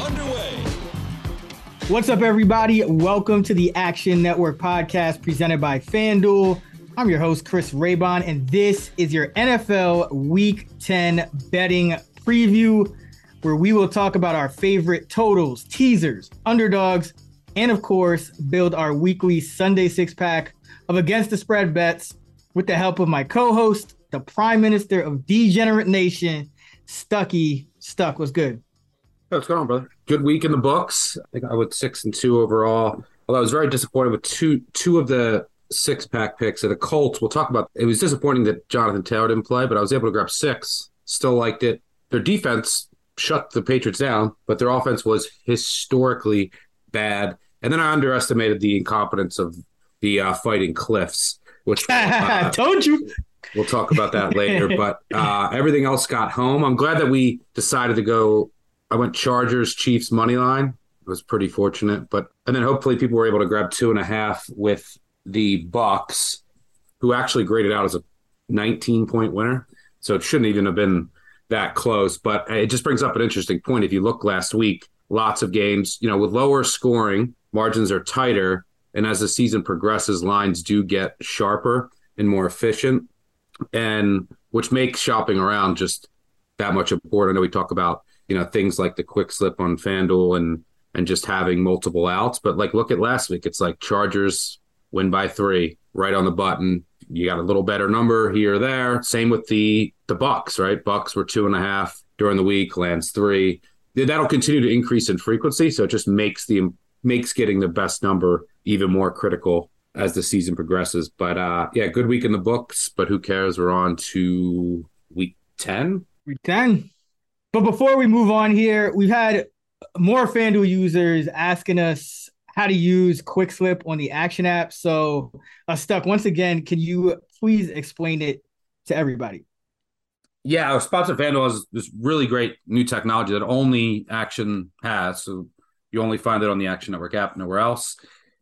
Underway. What's up, everybody? Welcome to the Action Network podcast presented by FanDuel. I'm your host, Chris Raybon, and this is your NFL Week 10 betting preview, where we will talk about our favorite totals, teasers, underdogs, and of course, build our weekly Sunday six pack of against the spread bets with the help of my co host, the Prime Minister of Degenerate Nation, Stuckey. Stuck, was good? What's going on, brother? Good week in the books. I think I went six and two overall. Although I was very disappointed with two two of the six pack picks at the Colts. We'll talk about. It was disappointing that Jonathan Taylor didn't play, but I was able to grab six. Still liked it. Their defense shut the Patriots down, but their offense was historically bad. And then I underestimated the incompetence of the uh, Fighting Kliffs, which uh, Told you. We'll talk about that later. But uh, everything else got home. I'm glad that we decided to go. I went Chargers Chiefs money line. It was pretty fortunate, but and then hopefully people were able to grab two and a half with the Bucks, who actually graded out as a 19 point winner. So it shouldn't even have been that close. But it just brings up an interesting point. If you look last week, lots of games, you know, with lower scoring, margins are tighter, and as the season progresses, lines do get sharper and more efficient and which makes shopping around just that much important. I know we talk about you know things like the quick slip on FanDuel and and just having multiple outs, but like look at last week. It's like Chargers win by three, right on the button. You got a little better number here or there. Same with the the Bucks, right? Bucks were two and a half during the week, lands three. That'll continue to increase in frequency, so it just makes the makes getting the best number even more critical as the season progresses. But uh, yeah, good week in the books. But who cares? We're on to week ten. Week 10. But before we move on here, we've had more FanDuel users asking us how to use Quick Slip on the Action app. So, uh, Stuck, once again, can you please explain it to everybody? Yeah, our sponsor FanDuel has this really great new technology that only Action has. So you only find it on the Action Network app, nowhere else.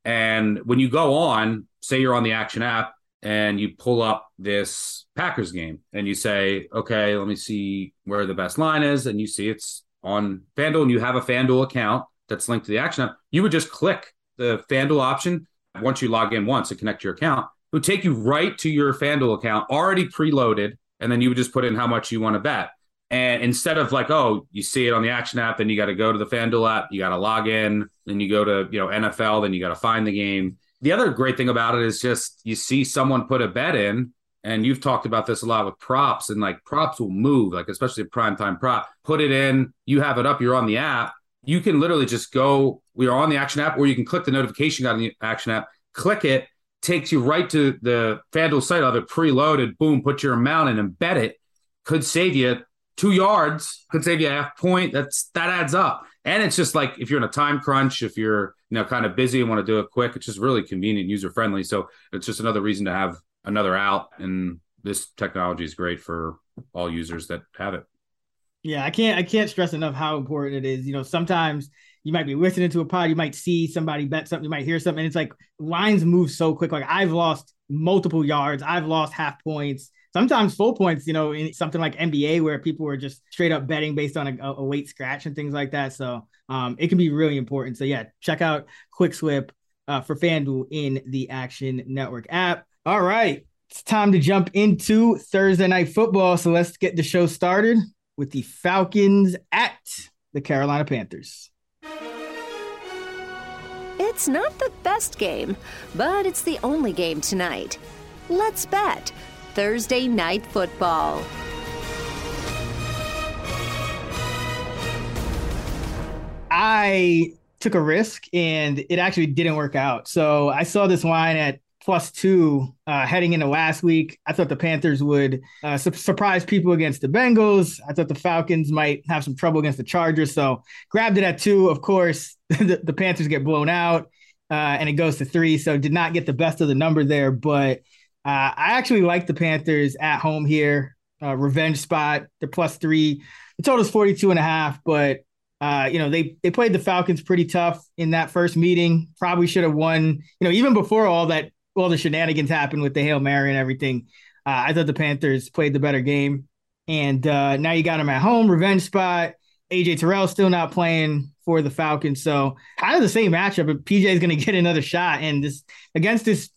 And when you go on, say you're on the Action app and you pull up this Packers game and you say, okay, let me see where the best line is. And you see it's on FanDuel and you have a FanDuel account that's linked to the Action app. You would just click the FanDuel option once you log in once and connect your account. It would take you right to your FanDuel account already preloaded. And then you would just put in how much you want to bet. And instead of like, oh, you see it on the action app, then you got to go to the FanDuel app, you got to log in, then you go to, you know, NFL, then you got to find the game. The other great thing about it is just you see someone put a bet in, and you've talked about this a lot with props, and like props will move, like especially a primetime prop. Put it in, you have it up, you're on the app. You can literally just go, we are on the action app, or you can click the notification on the action app, click it, takes you right to the FanDuel site, of it preloaded, boom, put your amount in and bet it. Could save you two yards could save you a half point. That's that adds up. And it's just like if you're in a time crunch, if you're you know kind of busy and want to do it quick, it's just really convenient, user friendly. So it's just another reason to have another out. And this technology is great for all users that have it. Yeah, I can't I can't stress enough how important it is. You know, sometimes you might be listening to a pod, you might see somebody bet something, you might hear something, and it's like lines move so quick. Like I've lost multiple yards, I've lost half points sometimes full points, you know, in something like NBA where people are just straight up betting based on a, a weight scratch and things like that. So um, it can be really important. So yeah, check out Quick Slip uh, for FanDuel in the Action Network app. All right, it's time to jump into Thursday night football. So let's get the show started with the Falcons at the Carolina Panthers. It's not the best game, but it's the only game tonight. Let's bet. Thursday Night Football. I took a risk and it actually didn't work out. So I saw this line at plus two uh, heading into last week. I thought the Panthers would uh, su- surprise people against the Bengals. I thought the Falcons might have some trouble against the Chargers. So grabbed it at two. Of course, the, the Panthers get blown out uh, and it goes to three. So did not get the best of the number there. But uh, I actually like the Panthers at home here. Uh, revenge spot. They're plus three. The total is 42 and a half, but uh, you know, they they played the Falcons pretty tough in that first meeting. Probably should have won. You know, even before all that, all the shenanigans happened with the hail mary and everything. Uh, I thought the Panthers played the better game, and uh, now you got them at home, revenge spot. AJ Terrell still not playing for the Falcons, so kind of the same matchup. But PJ is going to get another shot, and this against this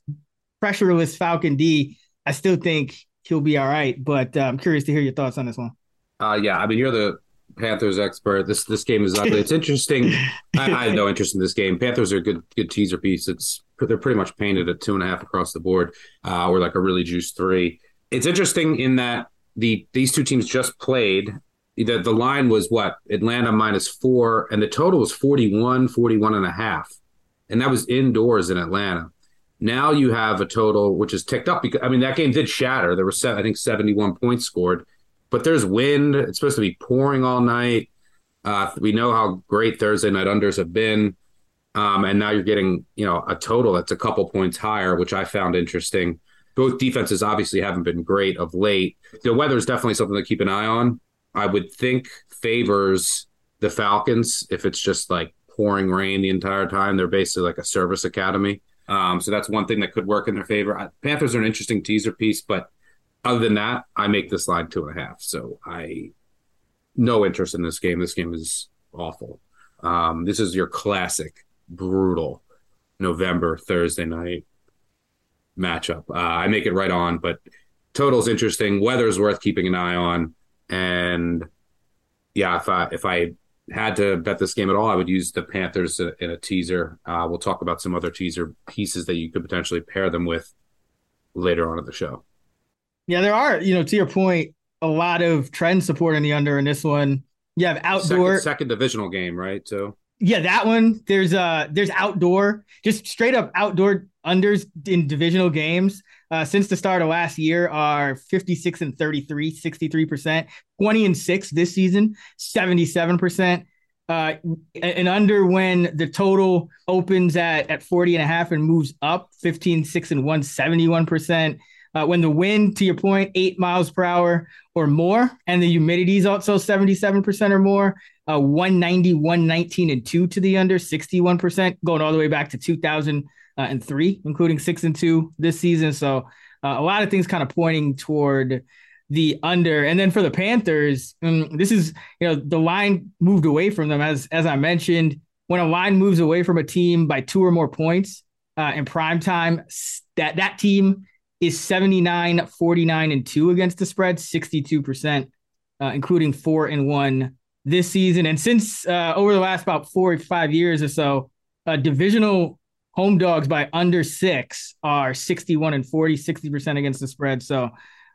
pressureless Falcon D, I still think he'll be all right. But uh, I'm curious to hear your thoughts on this one. Uh, yeah, I mean, you're the Panthers expert. This this game is ugly. It's interesting. I, I, have no interest in this game. Panthers are a good good teaser piece. It's they're pretty much painted at two and a half across the board, uh, or like a really juice three. It's interesting in that the these two teams just played. The, the line was what Atlanta minus four, and the total was 41, 41 and a half, and that was indoors in Atlanta. Now you have a total which is ticked up because I mean that game did shatter. There were I think 71 points scored but there's wind. It's supposed to be pouring all night. Uh, we know how great Thursday night unders have been. Um, and now you're getting, you know, a total that's a couple points higher, which I found interesting. Both defenses obviously haven't been great of late. The weather is definitely something to keep an eye on. I would think favors the Falcons if it's just like pouring rain the entire time. They're basically like a service academy. Um, so that's one thing that could work in their favor. Panthers are an interesting teaser piece, but other than that, I make this line two and a half. So I no interest in this game. This game is awful. Um, this is your classic brutal November Thursday night matchup. Uh, I make it right on, but total's interesting. Weather's worth keeping an eye on, and yeah, if I if I had to bet this game at all, I would use the Panthers in a teaser. Uh, we'll talk about some other teaser pieces that you could potentially pair them with later on in the show. Yeah, there are, you know, to your point, a lot of trend support in the under in this one. You have outdoor second, second divisional game, right? So yeah, that one. There's uh there's outdoor, just straight up outdoor unders in divisional games. Uh, since the start of last year are 56 and 33, 63%, 20 and 6 this season, 77%. Uh, and under when the total opens at, at 40 and a half and moves up 15, 6 and 1, 71%. Uh, when the wind, to your point, eight miles per hour or more, and the humidity is also 77% or more, uh, 190, 119, and two to the under, 61%, going all the way back to 2003, including six and two this season. So uh, a lot of things kind of pointing toward the under. And then for the Panthers, um, this is, you know, the line moved away from them. As, as I mentioned, when a line moves away from a team by two or more points uh, in prime time, that, that team is 79, 49, and 2 against the spread, 62%, uh, including 4 and 1 this season. And since uh, over the last about four or five years or so, uh, divisional home dogs by under six are 61 and 40, 60% against the spread. So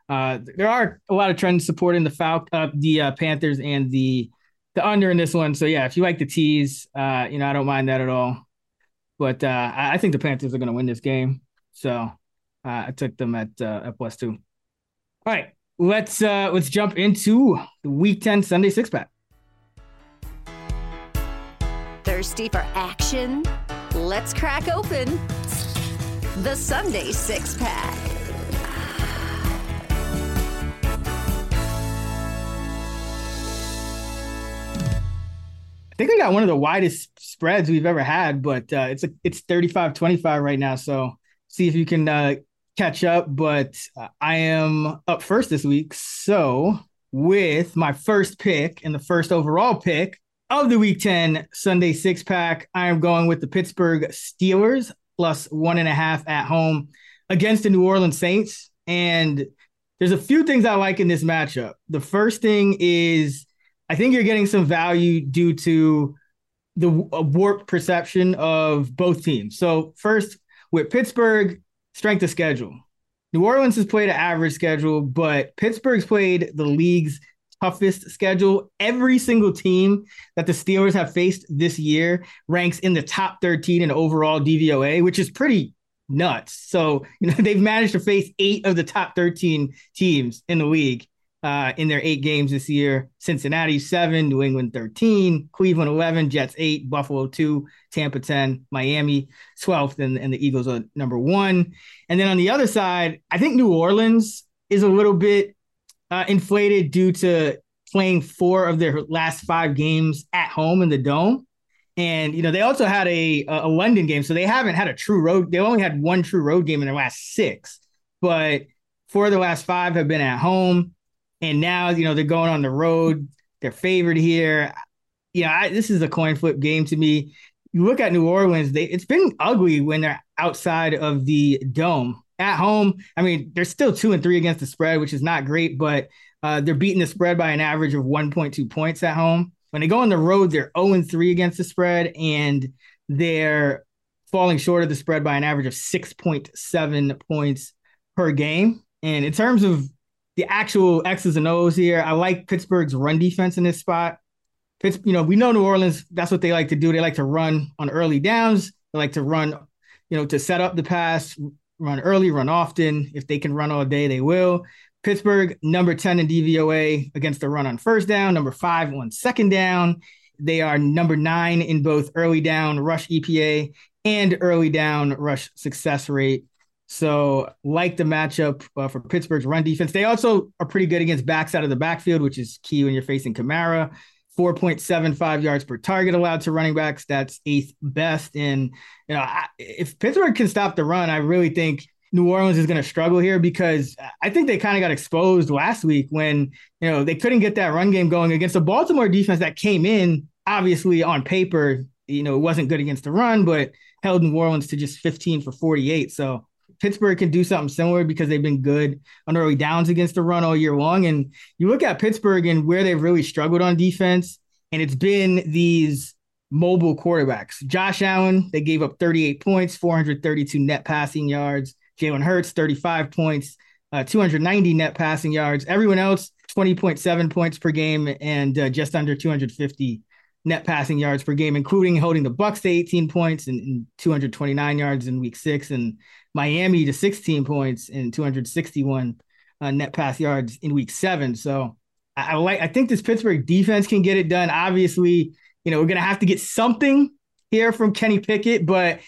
uh, there are a lot of trends supporting the Fal- uh, the uh, Panthers and the the under in this one. So yeah, if you like the tease, uh, you know, I don't mind that at all. But uh, I think the Panthers are going to win this game. So uh, I took them at uh, at plus two. All right, let's uh, let's jump into the Week Ten Sunday six pack. Thirsty for action? Let's crack open the Sunday six pack. I think we got one of the widest spreads we've ever had, but uh, it's a, it's 35-25 right now. So see if you can uh, catch up, but uh, I am up first this week. So, with my first pick and the first overall pick of the Week 10 Sunday six pack, I am going with the Pittsburgh Steelers plus one and a half at home against the New Orleans Saints. And there's a few things I like in this matchup. The first thing is I think you're getting some value due to the warped perception of both teams. So, first, with Pittsburgh, strength of schedule. New Orleans has played an average schedule, but Pittsburgh's played the league's toughest schedule. Every single team that the Steelers have faced this year ranks in the top 13 in overall DVOA, which is pretty nuts. So, you know, they've managed to face eight of the top 13 teams in the league uh, in their eight games this year. Cincinnati seven, New England 13, Cleveland 11, Jets eight, Buffalo two, Tampa 10, Miami 12th, and, and the Eagles are number one. And then on the other side, I think New Orleans is a little bit uh, inflated due to playing four of their last five games at home in the dome. And you know they also had a a London game, so they haven't had a true road. They only had one true road game in their last six, but four of the last five have been at home. And now you know they're going on the road. They're favored here. Yeah, I, this is a coin flip game to me. You look at New Orleans; they it's been ugly when they're outside of the dome. At home, I mean, they're still two and three against the spread, which is not great, but uh, they're beating the spread by an average of 1.2 points at home. When they go on the road, they're 0 and 3 against the spread, and they're falling short of the spread by an average of 6.7 points per game. And in terms of the actual X's and O's here, I like Pittsburgh's run defense in this spot. Pitts, you know, we know New Orleans, that's what they like to do. They like to run on early downs. They like to run, you know, to set up the pass, run early, run often. If they can run all day, they will. Pittsburgh, number 10 in DVOA against the run on first down, number five on second down. They are number nine in both early down rush EPA and early down rush success rate. So, like the matchup uh, for Pittsburgh's run defense, they also are pretty good against backs out of the backfield, which is key when you're facing Kamara. 4.75 yards per target allowed to running backs. That's eighth best. And, you know, I, if Pittsburgh can stop the run, I really think New Orleans is going to struggle here because I think they kind of got exposed last week when you know they couldn't get that run game going against a Baltimore defense that came in obviously on paper you know it wasn't good against the run but held New Orleans to just 15 for 48 so Pittsburgh can do something similar because they've been good on early downs against the run all year long. And you look at Pittsburgh and where they've really struggled on defense and it's been these mobile quarterbacks. Josh Allen they gave up 38 points 432 net passing yards. Jalen Hurts, 35 points, uh, 290 net passing yards. Everyone else, 20.7 points per game and uh, just under 250 net passing yards per game, including holding the Bucks to 18 points and, and 229 yards in week six, and Miami to 16 points and 261 uh, net pass yards in week seven. So I, I like I think this Pittsburgh defense can get it done. Obviously, you know, we're gonna have to get something here from Kenny Pickett, but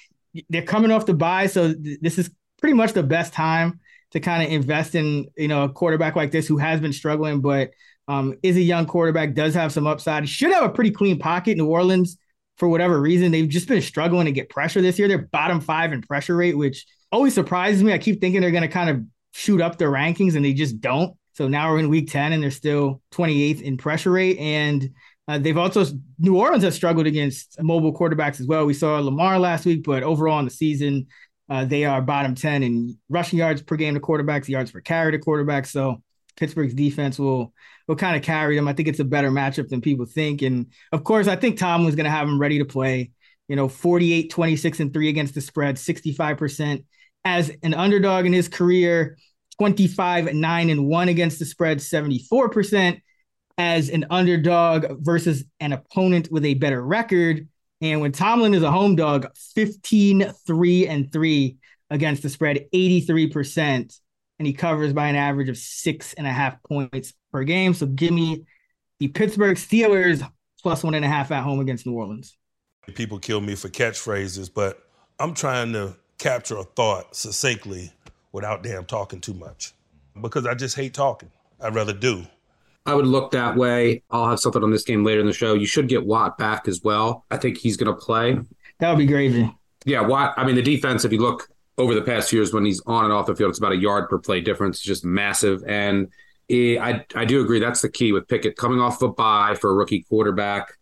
they're coming off the bye, so th- this is pretty much the best time to kind of invest in you know a quarterback like this who has been struggling, but um, is a young quarterback, does have some upside. Should have a pretty clean pocket. New Orleans, for whatever reason, they've just been struggling to get pressure this year. They're bottom five in pressure rate, which always surprises me. I keep thinking they're going to kind of shoot up their rankings, and they just don't. So now we're in week 10 and they're still 28th in pressure rate. And uh, they've also, New Orleans has struggled against mobile quarterbacks as well. We saw Lamar last week, but overall in the season, uh, they are bottom 10 in rushing yards per game to quarterbacks, yards per carry to quarterbacks. So Pittsburgh's defense will will kind of carry them. I think it's a better matchup than people think. And of course, I think Tom was going to have them ready to play. You know, 48, 26, and 3 against the spread, 65% as an underdog in his career, 25, 9, and 1 against the spread, 74% as an underdog versus an opponent with a better record, and when Tomlin is a home dog, 15, 3, and 3 against the spread, 83%. And he covers by an average of six and a half points per game. So give me the Pittsburgh Steelers plus one and a half at home against New Orleans. People kill me for catchphrases, but I'm trying to capture a thought succinctly without damn talking too much because I just hate talking. I'd rather do. I would look that way. I'll have something on this game later in the show. You should get Watt back as well. I think he's going to play. That would be gravy. Yeah, Watt. I mean, the defense. If you look over the past years when he's on and off the field, it's about a yard per play difference. It's just massive. And I I do agree that's the key with Pickett coming off a bye for a rookie quarterback.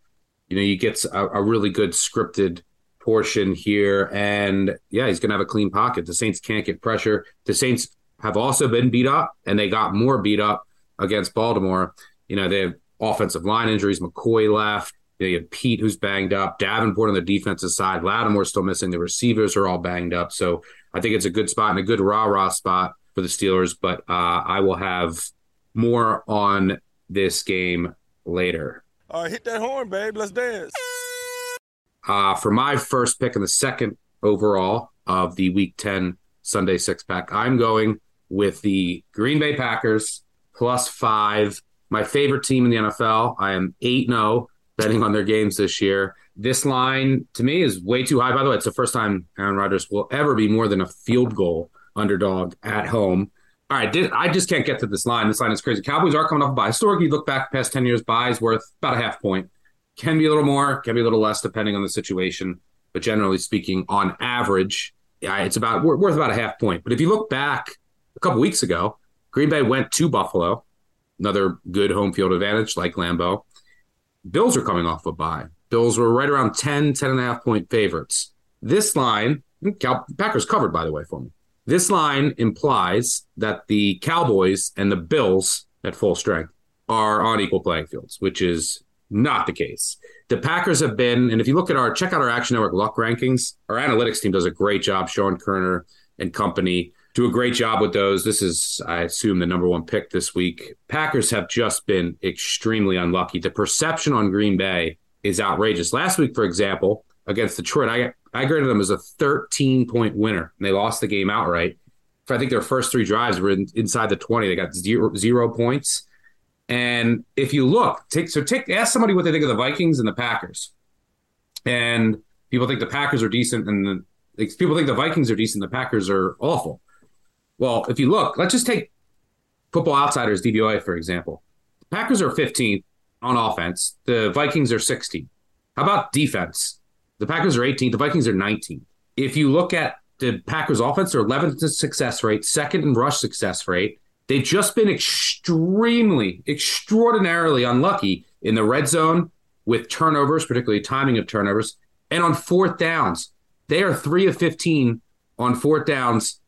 You know, you get a, a really good scripted portion here, and yeah, he's going to have a clean pocket. The Saints can't get pressure. The Saints have also been beat up, and they got more beat up against Baltimore. You know, they have offensive line injuries. McCoy left. They have Peat, who's banged up. Davenport on the defensive side. Lattimore's still missing. The receivers are all banged up. So I think it's a good spot and a good rah rah spot for the Steelers. But uh, I will have more on this game later. All right, hit that horn, babe. Let's dance. Uh, for my first pick in the second overall of the Week 10 Sunday six pack. I'm going with the Green Bay Packers plus five. My favorite team in the NFL. I am 8 0 betting on their games this year. This line to me is way too high. By the way, it's the first time Aaron Rodgers will ever be more than a field goal underdog at home. All right, I just can't get to this line. This line is crazy. Cowboys are coming off a bye. Historically, you look back past 10 years, byes worth about a half point. Can be a little more, can be a little less depending on the situation. But generally speaking, on average, yeah, it's about worth about a half point. But if you look back a couple weeks ago, Green Bay went to Buffalo, another good home field advantage like Lambeau. Bills are coming off a bye. Bills were right around 10, 10 and a half point favorites. This line, hmm, Cal- Packers covered, by the way, for me. This line implies that the Cowboys and the Bills at full strength are on equal playing fields, which is not the case. The Packers have been, and if you look at our check out our Action Network luck rankings, our analytics team does a great job. Sean Koerner and company do a great job with those. This is, I assume, the number one pick this week. Packers have just been extremely unlucky. The perception on Green Bay is outrageous. Last week, for example, against Detroit, I I graded them as a 13 point winner, and they lost the game outright. For I think their first three drives were in, inside the 20. They got zero zero points. And if you look, take so take ask somebody what they think of the Vikings and the Packers. And people think the Packers are decent, and the like, people think the Vikings are decent. The Packers are awful. Well, if you look, let's just take Football Outsiders DVOA for example. The Packers are 15th on offense. The Vikings are 16th. How about defense? The Packers are 18th. The Vikings are 19th. If you look at the Packers offense, they're 11th in success rate, second in rush success rate. They've just been extremely, extraordinarily unlucky in the red zone with turnovers, particularly timing of turnovers, and on fourth downs. They are three of 15 on fourth downs,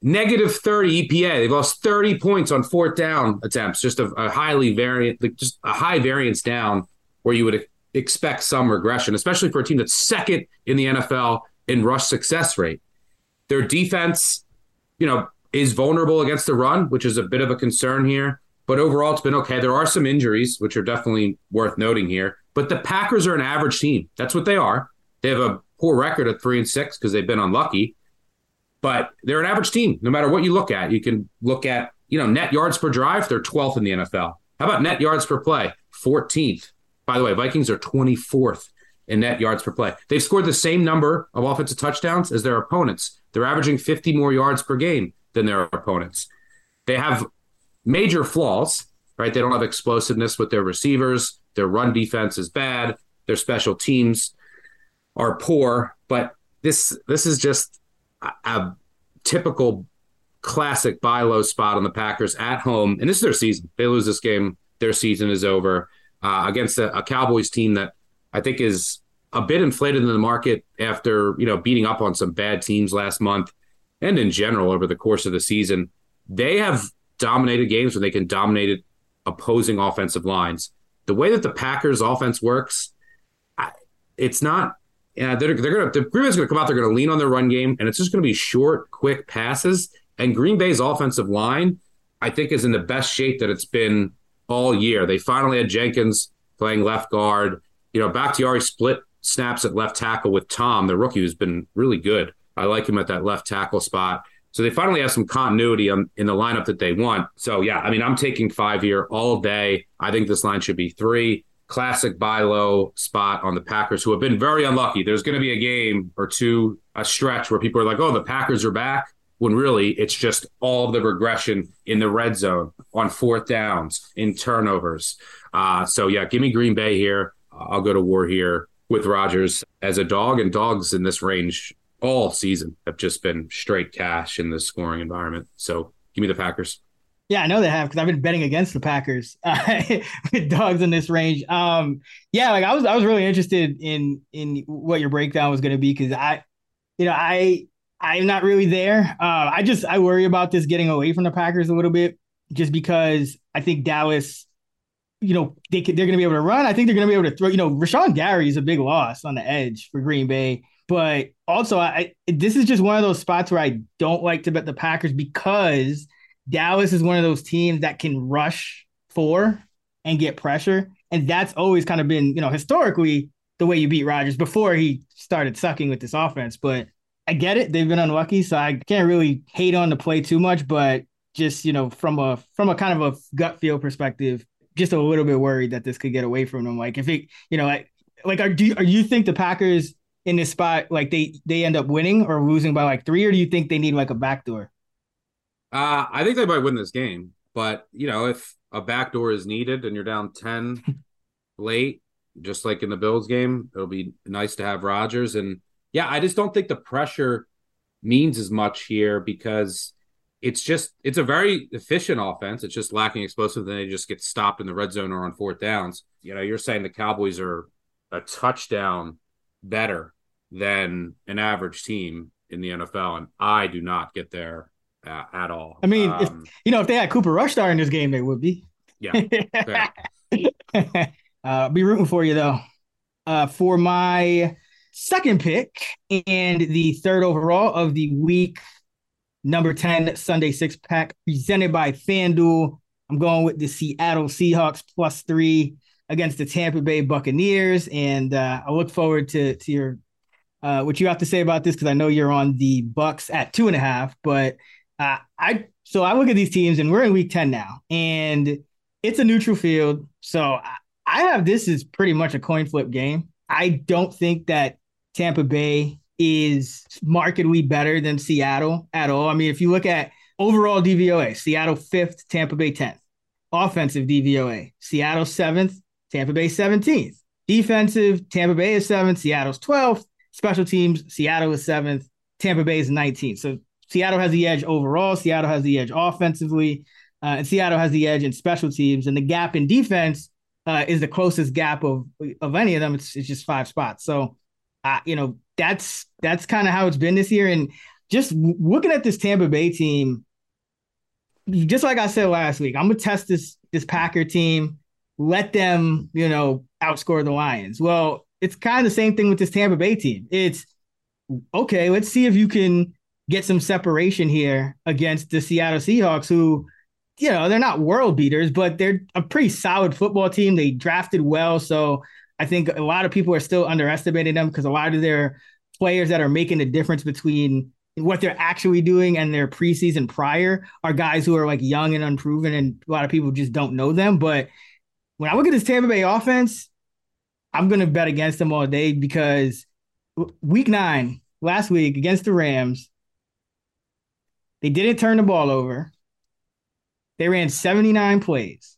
negative 30 EPA. They've lost 30 points on fourth down attempts, just a, a highly variant, like just a high variance down where you would expect some regression, especially for a team that's second in the NFL in rush success rate. Their defense, you know, is vulnerable against the run, which is a bit of a concern here. But overall, it's been okay. There are some injuries, which are definitely worth noting here. But the Packers are an average team. That's what they are. They have a poor record at three and six because they've been unlucky. But they're an average team, no matter what you look at. You can look at, you know, net yards per drive, they're 12th in the NFL. How about net yards per play? 14th. By the way, Vikings are 24th in net yards per play. They've scored the same number of offensive touchdowns as their opponents. They're averaging 50 more yards per game than their opponents. They have major flaws, right? They don't have explosiveness with their receivers. Their run defense is bad. Their special teams are poor. But this this is just a, a typical classic buy low spot on the Packers at home. And this is their season. They lose this game, their season is over uh, against a, a, Cowboys team that I think is a bit inflated in the market after you know beating up on some bad teams last month and in general over the course of the season. They have dominated games when they can dominate opposing offensive lines. The way that the Packers offense works, it's not. Yeah, they're, they're gonna the Green Bay's gonna come out. They're gonna lean on their run game, and it's just gonna be short, quick passes. And Green Bay's offensive line, I think, is in the best shape that it's been all year. They finally had Jenkins playing left guard. You know, Bakhtiari split snaps at left tackle with Tom, the rookie, who's been really good. I like him at that left tackle spot. So they finally have some continuity in the lineup that they want. So yeah, I mean, I'm taking five here all day. I think this line should be three. Classic buy low spot on the Packers, who have been very unlucky. There's going to be a game or two, a stretch where people are like, "Oh, the Packers are back." when really it's just all the regression in the red zone on fourth downs in turnovers. Uh, so yeah, give me Green Bay here. I'll go to war here with Rodgers as a dog, and dogs in this range all season have just been straight cash in the scoring environment. So give me the Packers. Yeah, I know they have because I've been betting against the Packers uh, with dogs in this range. Um, yeah, like I was, I was really interested in in what your breakdown was going to be because I, you know, I I'm not really there. Uh, I just I worry about this getting away from the Packers a little bit, just because I think Dallas, you know, they could, they're going to be able to run. I think they're going to be able to throw. You know, Rashan Gary is a big loss on the edge for Green Bay, but also I this is just one of those spots where I don't like to bet the Packers because Dallas is one of those teams that can rush four and get pressure, and that's always kind of been you know historically the way you beat Rodgers before he started sucking with this offense, but I get it. They've been unlucky, so I can't really hate on the play too much, but just, you know, from a from a kind of a gut feel perspective, just a little bit worried that this could get away from them. Like if it, you know, like like are do you, are you think the Packers in this spot like they they end up winning or losing by like 3 or do you think they need like a backdoor? Uh, I think they might win this game, but you know, if a backdoor is needed and you're down 10 late, just like in the Bills game, it'll be nice to have Rodgers. And yeah, I just don't think the pressure means as much here because it's just it's a very efficient offense. It's just lacking explosive. Then they just get stopped in the red zone or on fourth downs. You know, you're saying the Cowboys are a touchdown better than an average team in the NFL, and I do not get there uh, at all. I mean, um, if, you know, if they had Cooper Rush star in this game, they would be. Yeah. uh, be rooting for you though. Uh, for my second pick and the third overall of the week, number 10 Sunday six pack presented by FanDuel. I'm going with the Seattle Seahawks plus three against the Tampa Bay Buccaneers. And uh, I look forward to, to your uh, what you have to say about this because I know you're on the Bucks at two and a half, but uh, I so I look at these teams and we're in week 10 now, and it's a neutral field. So I, I have this is pretty much a coin flip game. I don't think that Tampa Bay is markedly better than Seattle at all. I mean, if you look at overall DVOA, Seattle fifth, Tampa Bay 10th. Offensive DVOA, Seattle seventh, Tampa Bay 17th. Defensive, Tampa Bay is seventh, Seattle's 12th. Special teams, Seattle is seventh, Tampa Bay is 19th. So Seattle has the edge overall. Seattle has the edge offensively, uh, and Seattle has the edge in special teams. And the gap in defense uh, is the closest gap of of any of them. It's, it's just five spots. So, uh, you know, that's that's kind of how it's been this year. And just looking at this Tampa Bay team, just like I said last week, I'm gonna test this this Packer team. Let them, you know, outscore the Lions. Well, it's kind of the same thing with this Tampa Bay team. It's okay. Let's see if you can get some separation here against the Seattle Seahawks, who, you know, they're not world beaters, but they're a pretty solid football team. They drafted well. So I think a lot of people are still underestimating them because a lot of their players that are making the difference between what they're actually doing and their preseason prior are guys who are like young and unproven, and a lot of people just don't know them. But when I look at this Tampa Bay offense, I'm going to bet against them all day because week nine, last week against the Rams, they didn't turn the ball over. They ran 79 plays,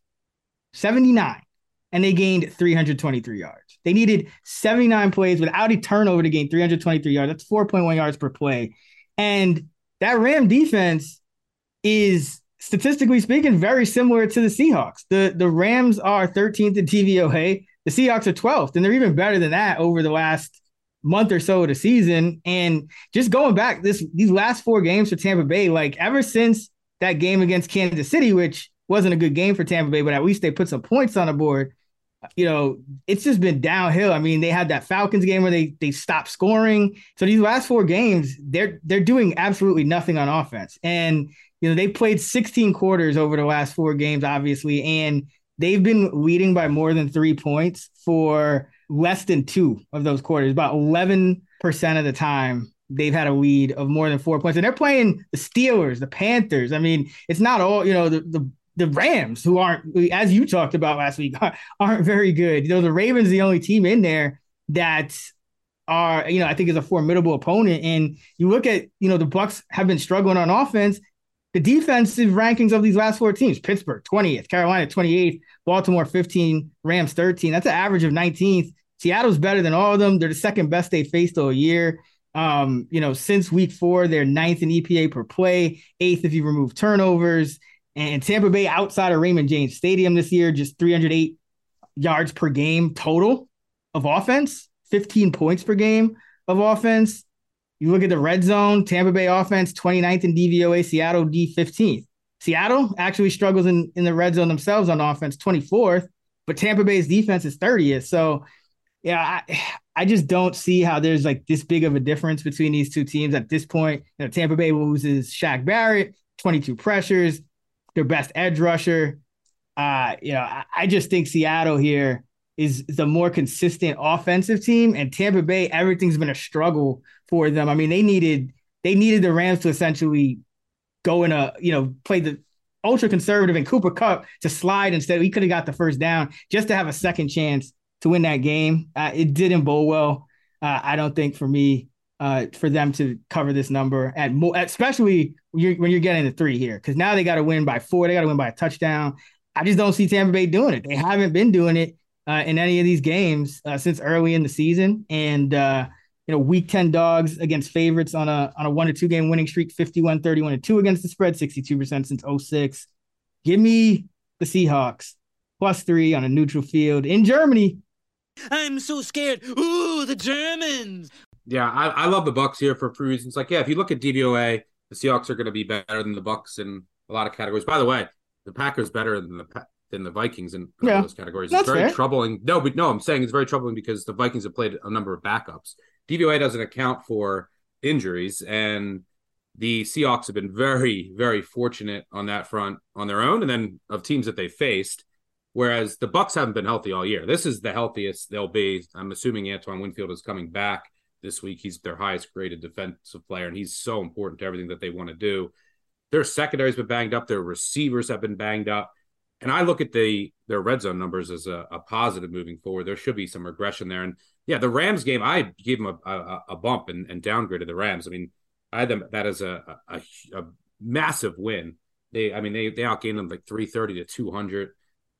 79, and they gained 323 yards. They needed 79 plays without a turnover to gain 323 yards. That's 4.1 yards per play. And that Ram defense is statistically speaking very similar to the Seahawks. The the Rams are 13th in DVOA. The Seahawks are 12th, and they're even better than that over the last month or so of the season. And just going back this these last four games for Tampa Bay, like ever since that game against Kansas City, which wasn't a good game for Tampa Bay, but at least they put some points on the board. You know, it's just been downhill. I mean, they had that Falcons game where they they stopped scoring. So these last four games, they're they're doing absolutely nothing on offense. And you know, they played 16 quarters over the last four games, obviously, and they've been leading by more than three points for less than two of those quarters. About 11% of the time, they've had a lead of more than four points. And they're playing the Steelers, the Panthers. I mean, it's not all, you know, the, the, the Rams, who aren't, as you talked about last week, aren't very good. You know, the Ravens, the only team in there that are, you know, I think is a formidable opponent. And you look at, you know, the Bucks have been struggling on offense. The defensive rankings of these last four teams Pittsburgh 20th, Carolina 28th, Baltimore 15, Rams 13. That's an average of 19th. Seattle's better than all of them. They're the second best they faced all year. Um, you know, since week four, they're ninth in EPA per play, eighth if you remove turnovers. And Tampa Bay outside of Raymond James Stadium this year, just 308 yards per game total of offense, 15 points per game of offense. You look at the red zone, Tampa Bay offense, 29th in DVOA, Seattle D 15th. Seattle actually struggles in, in the red zone themselves on offense, 24th, but Tampa Bay's defense is 30th. So yeah, I, I just don't see how there's like this big of a difference between these two teams at this point. You know, Tampa Bay loses Shaq Barrett, 22 pressures, their best edge rusher. Uh, you know, I, I just think Seattle here is, the more consistent offensive team, and Tampa Bay, everything's been a struggle for them. I mean, they needed they needed the Rams to essentially go in a you know play the ultra conservative and Cooper Kupp to slide instead. He could have got the first down just to have a second chance to win that game. Uh, it didn't bowl well. Uh, I don't think for me uh, for them to cover this number at more, especially when you're, when you're getting the three here, because now they got to win by four. They got to win by a touchdown. I just don't see Tampa Bay doing it. They haven't been doing it uh, in any of these games uh, since early in the season, and uh, you know, week 10 dogs against favorites on a on a one to two game winning streak, 51 31 and 2 against the spread, 62% since 06. Give me the Seahawks plus three on a neutral field in Germany. I'm so scared. Ooh, the Germans. Yeah, I, I love the Bucks here for reasons. Like, yeah, if you look at DVOA, the Seahawks are going to be better than the Bucks in a lot of categories. By the way, the Packers better than the than the Vikings in yeah, those categories. It's very fair. troubling. No, but no, I'm saying it's very troubling because the Vikings have played a number of backups. DVOA doesn't account for injuries, and the Seahawks have been very, very fortunate on that front on their own, and then of teams that they faced. Whereas the Bucks haven't been healthy all year. This is the healthiest they'll be. I'm assuming Antoine Winfield is coming back this week. He's their highest graded defensive player, and he's so important to everything that they want to do. Their secondary's been banged up. Their receivers have been banged up. And I look at the their red zone numbers as a, a positive moving forward. There should be some regression there. And yeah, the Rams game, I gave them a, a, a bump and, and, downgraded the Rams. I mean, I had them that as a, a, massive win. They, I mean, they they outgained them like three thirty to two hundred.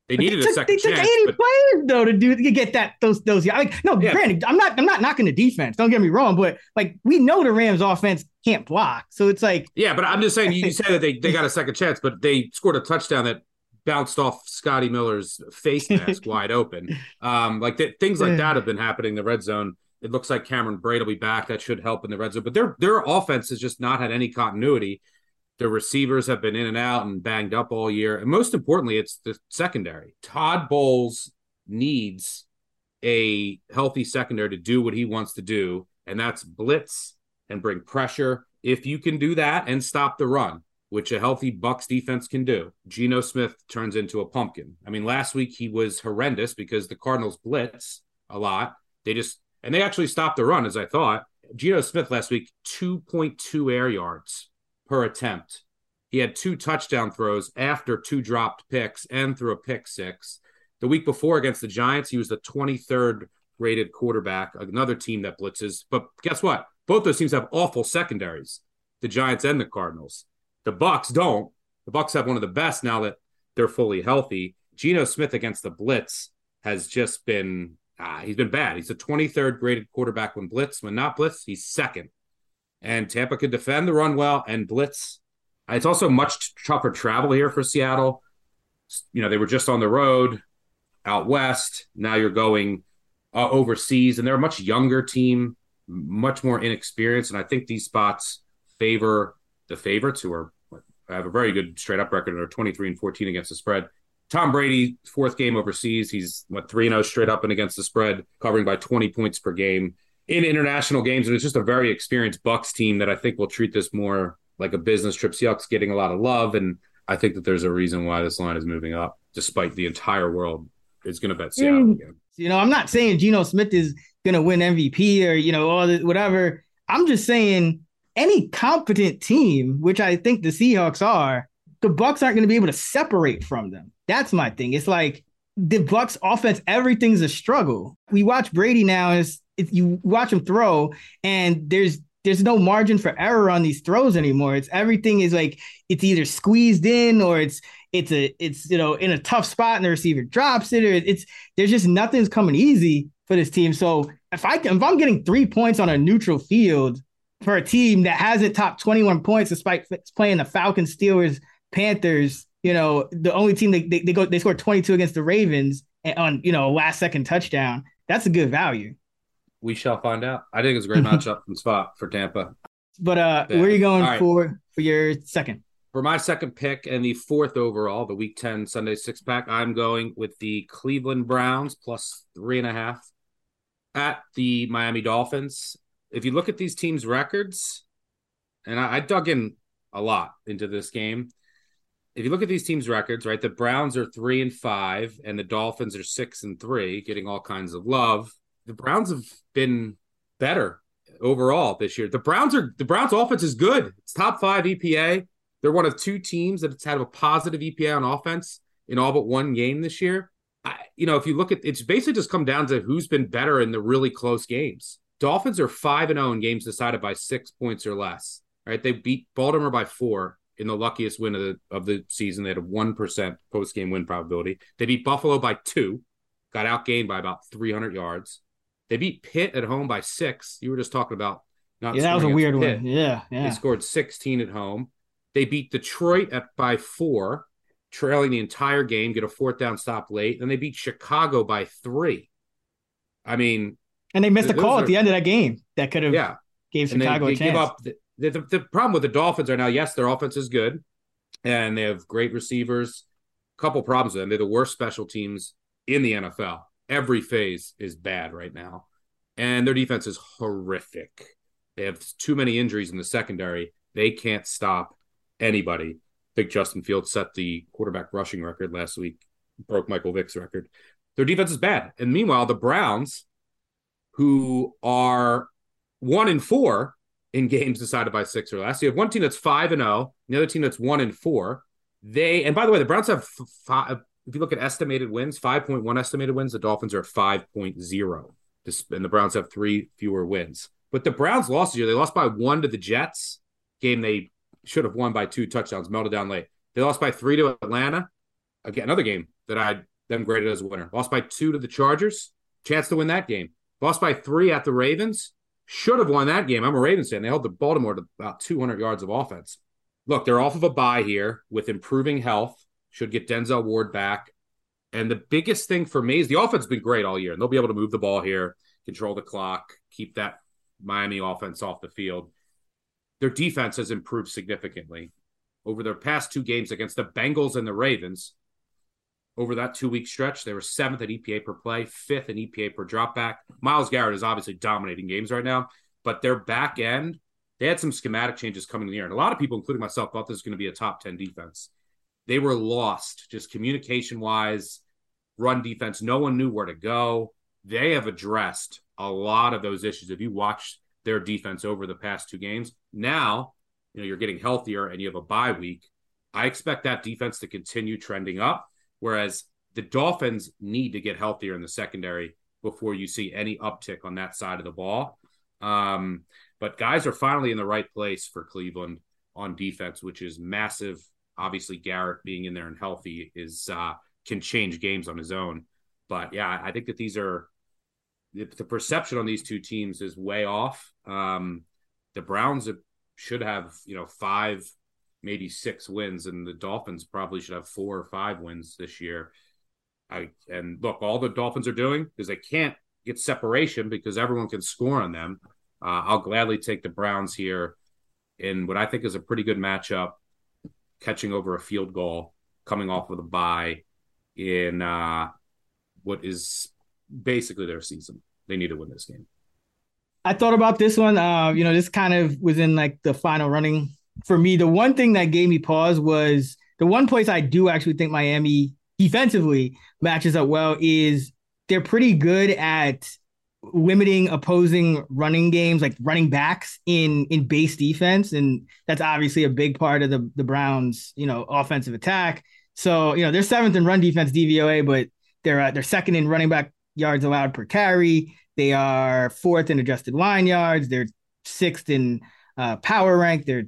They needed they took, a second they chance. Took eighty but... players though to do to get that those those. Like, no, yeah. granted, I'm not I'm not knocking the defense. Don't get me wrong, but like we know the Rams offense can't block, so it's like yeah. But I'm just saying you, you said that they they got a second chance, but they scored a touchdown that bounced off Scotty Miller's face mask wide open. Um, like that, things like that have been happening in the red zone. It looks like Cameron Brate will be back. That should help in the red zone. But their their offense has just not had any continuity. Their receivers have been in and out and banged up all year. And most importantly, it's the secondary. Todd Bowles needs a healthy secondary to do what he wants to do, and that's blitz and bring pressure. If you can do that and stop the run, which a healthy Bucks defense can do, Geno Smith turns into a pumpkin. I mean, last week he was horrendous because the Cardinals blitz a lot. They just and they actually stopped the run, as I thought. Geno Smith last week, 2.2 air yards per attempt. He had two touchdown throws after two dropped picks and threw a pick six. The week before against the Giants, he was the 23rd rated quarterback, another team that blitzes. But guess what? Both those teams have awful secondaries, the Giants and the Cardinals. The Bucks don't. The Bucks have one of the best now that they're fully healthy. Geno Smith against the blitz has just been uh, he's been bad. He's the 23rd graded quarterback when blitz. When not blitz, he's second. And Tampa could defend the run well and blitz. It's also much tougher travel here for Seattle. You know, they were just on the road out west. Now you're going uh, overseas, and they're a much younger team, much more inexperienced. And I think these spots favor the favorites, who are have a very good straight up record are 23 and 14 against the spread. Tom Brady, fourth game overseas. He's what three and zero oh straight up and against the spread, covering by twenty points per game in international games, and it's just a very experienced Bucks team that I think will treat this more like a business trip. Seahawks getting a lot of love, and I think that there's a reason why this line is moving up, despite the entire world is going to bet Seattle mm. again. You know, I'm not saying Geno Smith is going to win MVP or you know all the, whatever. I'm just saying any competent team, which I think the Seahawks are, the Bucks aren't going to be able to separate from them. That's my thing. It's like the Bucks offense, everything's a struggle. We watch Brady now is you watch him throw and there's there's no margin for error on these throws anymore. It's everything is like it's either squeezed in or it's it's a it's you know in a tough spot and the receiver drops it or it's there's just nothing's coming easy for this team. So if I can, if I'm getting three points on a neutral field for a team that hasn't topped 21 points despite playing the Falcons, Steelers, Panthers, you know, the only team they, they, they go they scored 22 against the Ravens on you know a last second touchdown. That's a good value. We shall find out. I think it's a great matchup from spot for Tampa. But uh yeah. where are you going right. for for your second? For my second pick and the fourth overall, the week 10 Sunday six pack, I'm going with the Cleveland Browns plus three and a half at the Miami Dolphins. If you look at these teams' records, and I, I dug in a lot into this game, if you look at these teams' records, right, the Browns are three and five, and the Dolphins are six and three, getting all kinds of love. The Browns have been better overall this year. The Browns are the Browns' offense is good. It's top five EPA. They're one of two teams that's had a positive EPA on offense in all but one game this year. I, you know, if you look at it's basically just come down to who's been better in the really close games. Dolphins are five and zero oh in games decided by six points or less. Right, they beat Baltimore by four in the luckiest win of the of the season. They had a one percent post game win probability. They beat Buffalo by two, got outgained by about three hundred yards. They beat Pitt at home by six. You were just talking about not. Yeah, that was a weird Pitt. one. Yeah, yeah. They scored sixteen at home. They beat Detroit at by four, trailing the entire game, get a fourth down stop late. Then they beat Chicago by three. I mean, and they missed a call are, at the end of that game that could have yeah. gave Chicago they, they a chance. Up the, the, the, the, problem with the Dolphins are now, yes, their offense is good, and they have great receivers. A couple problems with them. They're the worst special teams in the NFL. Every phase is bad right now, and their defense is horrific. They have too many injuries in the secondary. They can't stop anybody. I think Justin Fields set the quarterback rushing record last week, broke Michael Vick's record. Their defense is bad. And meanwhile, the Browns, who are one and four in games decided by six or less, you have one team that's five and zero, the other team that's one and four. They and by the way, the Browns have five. If you look at estimated wins, five point one estimated wins. The Dolphins are five point zero, and the Browns have three fewer wins. But the Browns lost this year. They lost by one to the Jets, game they should have won by two touchdowns, melted down late. They lost by three to Atlanta. Again, another game that I had them graded as a winner. Lost by two to the Chargers. Chance to win that game. Lost by three at the Ravens. Should have won that game. I'm a Ravens fan. They held the Baltimore to about 200 yards of offense. Look, they're off of a bye here with improving health. Should get Denzel Ward back. And the biggest thing for me is the offense has been great all year, and they'll be able to move the ball here, control the clock, keep that Miami offense off the field their defense has improved significantly over their past two games against the Bengals and the Ravens. Over that two week stretch, they were seventh at EPA per play, fifth in EPA per dropback. Myles Garrett is obviously dominating games right now, but their back end, they had some schematic changes coming in year. And a lot of people, including myself, thought this was going to be a top 10 defense. They were lost just communication wise, run defense. No one knew where to go. They have addressed a lot of those issues. If you watch their defense over the past two games. Now, you know, you're getting healthier and you have a bye week. I expect that defense to continue trending up, whereas the Dolphins need to get healthier in the secondary before you see any uptick on that side of the ball. Um, but guys are finally in the right place for Cleveland on defense, which is massive. Obviously, Garrett being in there and healthy is uh, can change games on his own. But yeah, I think that these are the, the perception on these two teams is way off. Um, the Browns should have, you know, five, maybe six wins, and the Dolphins probably should have four or five wins this year. I and look, all the Dolphins are doing is they can't get separation because everyone can score on them. Uh, I'll gladly take the Browns here in what I think is a pretty good matchup, catching over a field goal, coming off of the bye in uh, what is basically their season. They need to win this game. I thought about this one. Uh, you know, this kind of was in like the final running for me. The one thing that gave me pause was the one place I do actually think Miami defensively matches up well is they're pretty good at limiting opposing running games like running backs in in base defense and that's obviously a big part of the the Browns you know offensive attack so you know they're seventh in run defense DVOA but they're uh, they're second in running back yards allowed per carry. They are fourth in adjusted line yards. They're sixth in uh, power rank. They're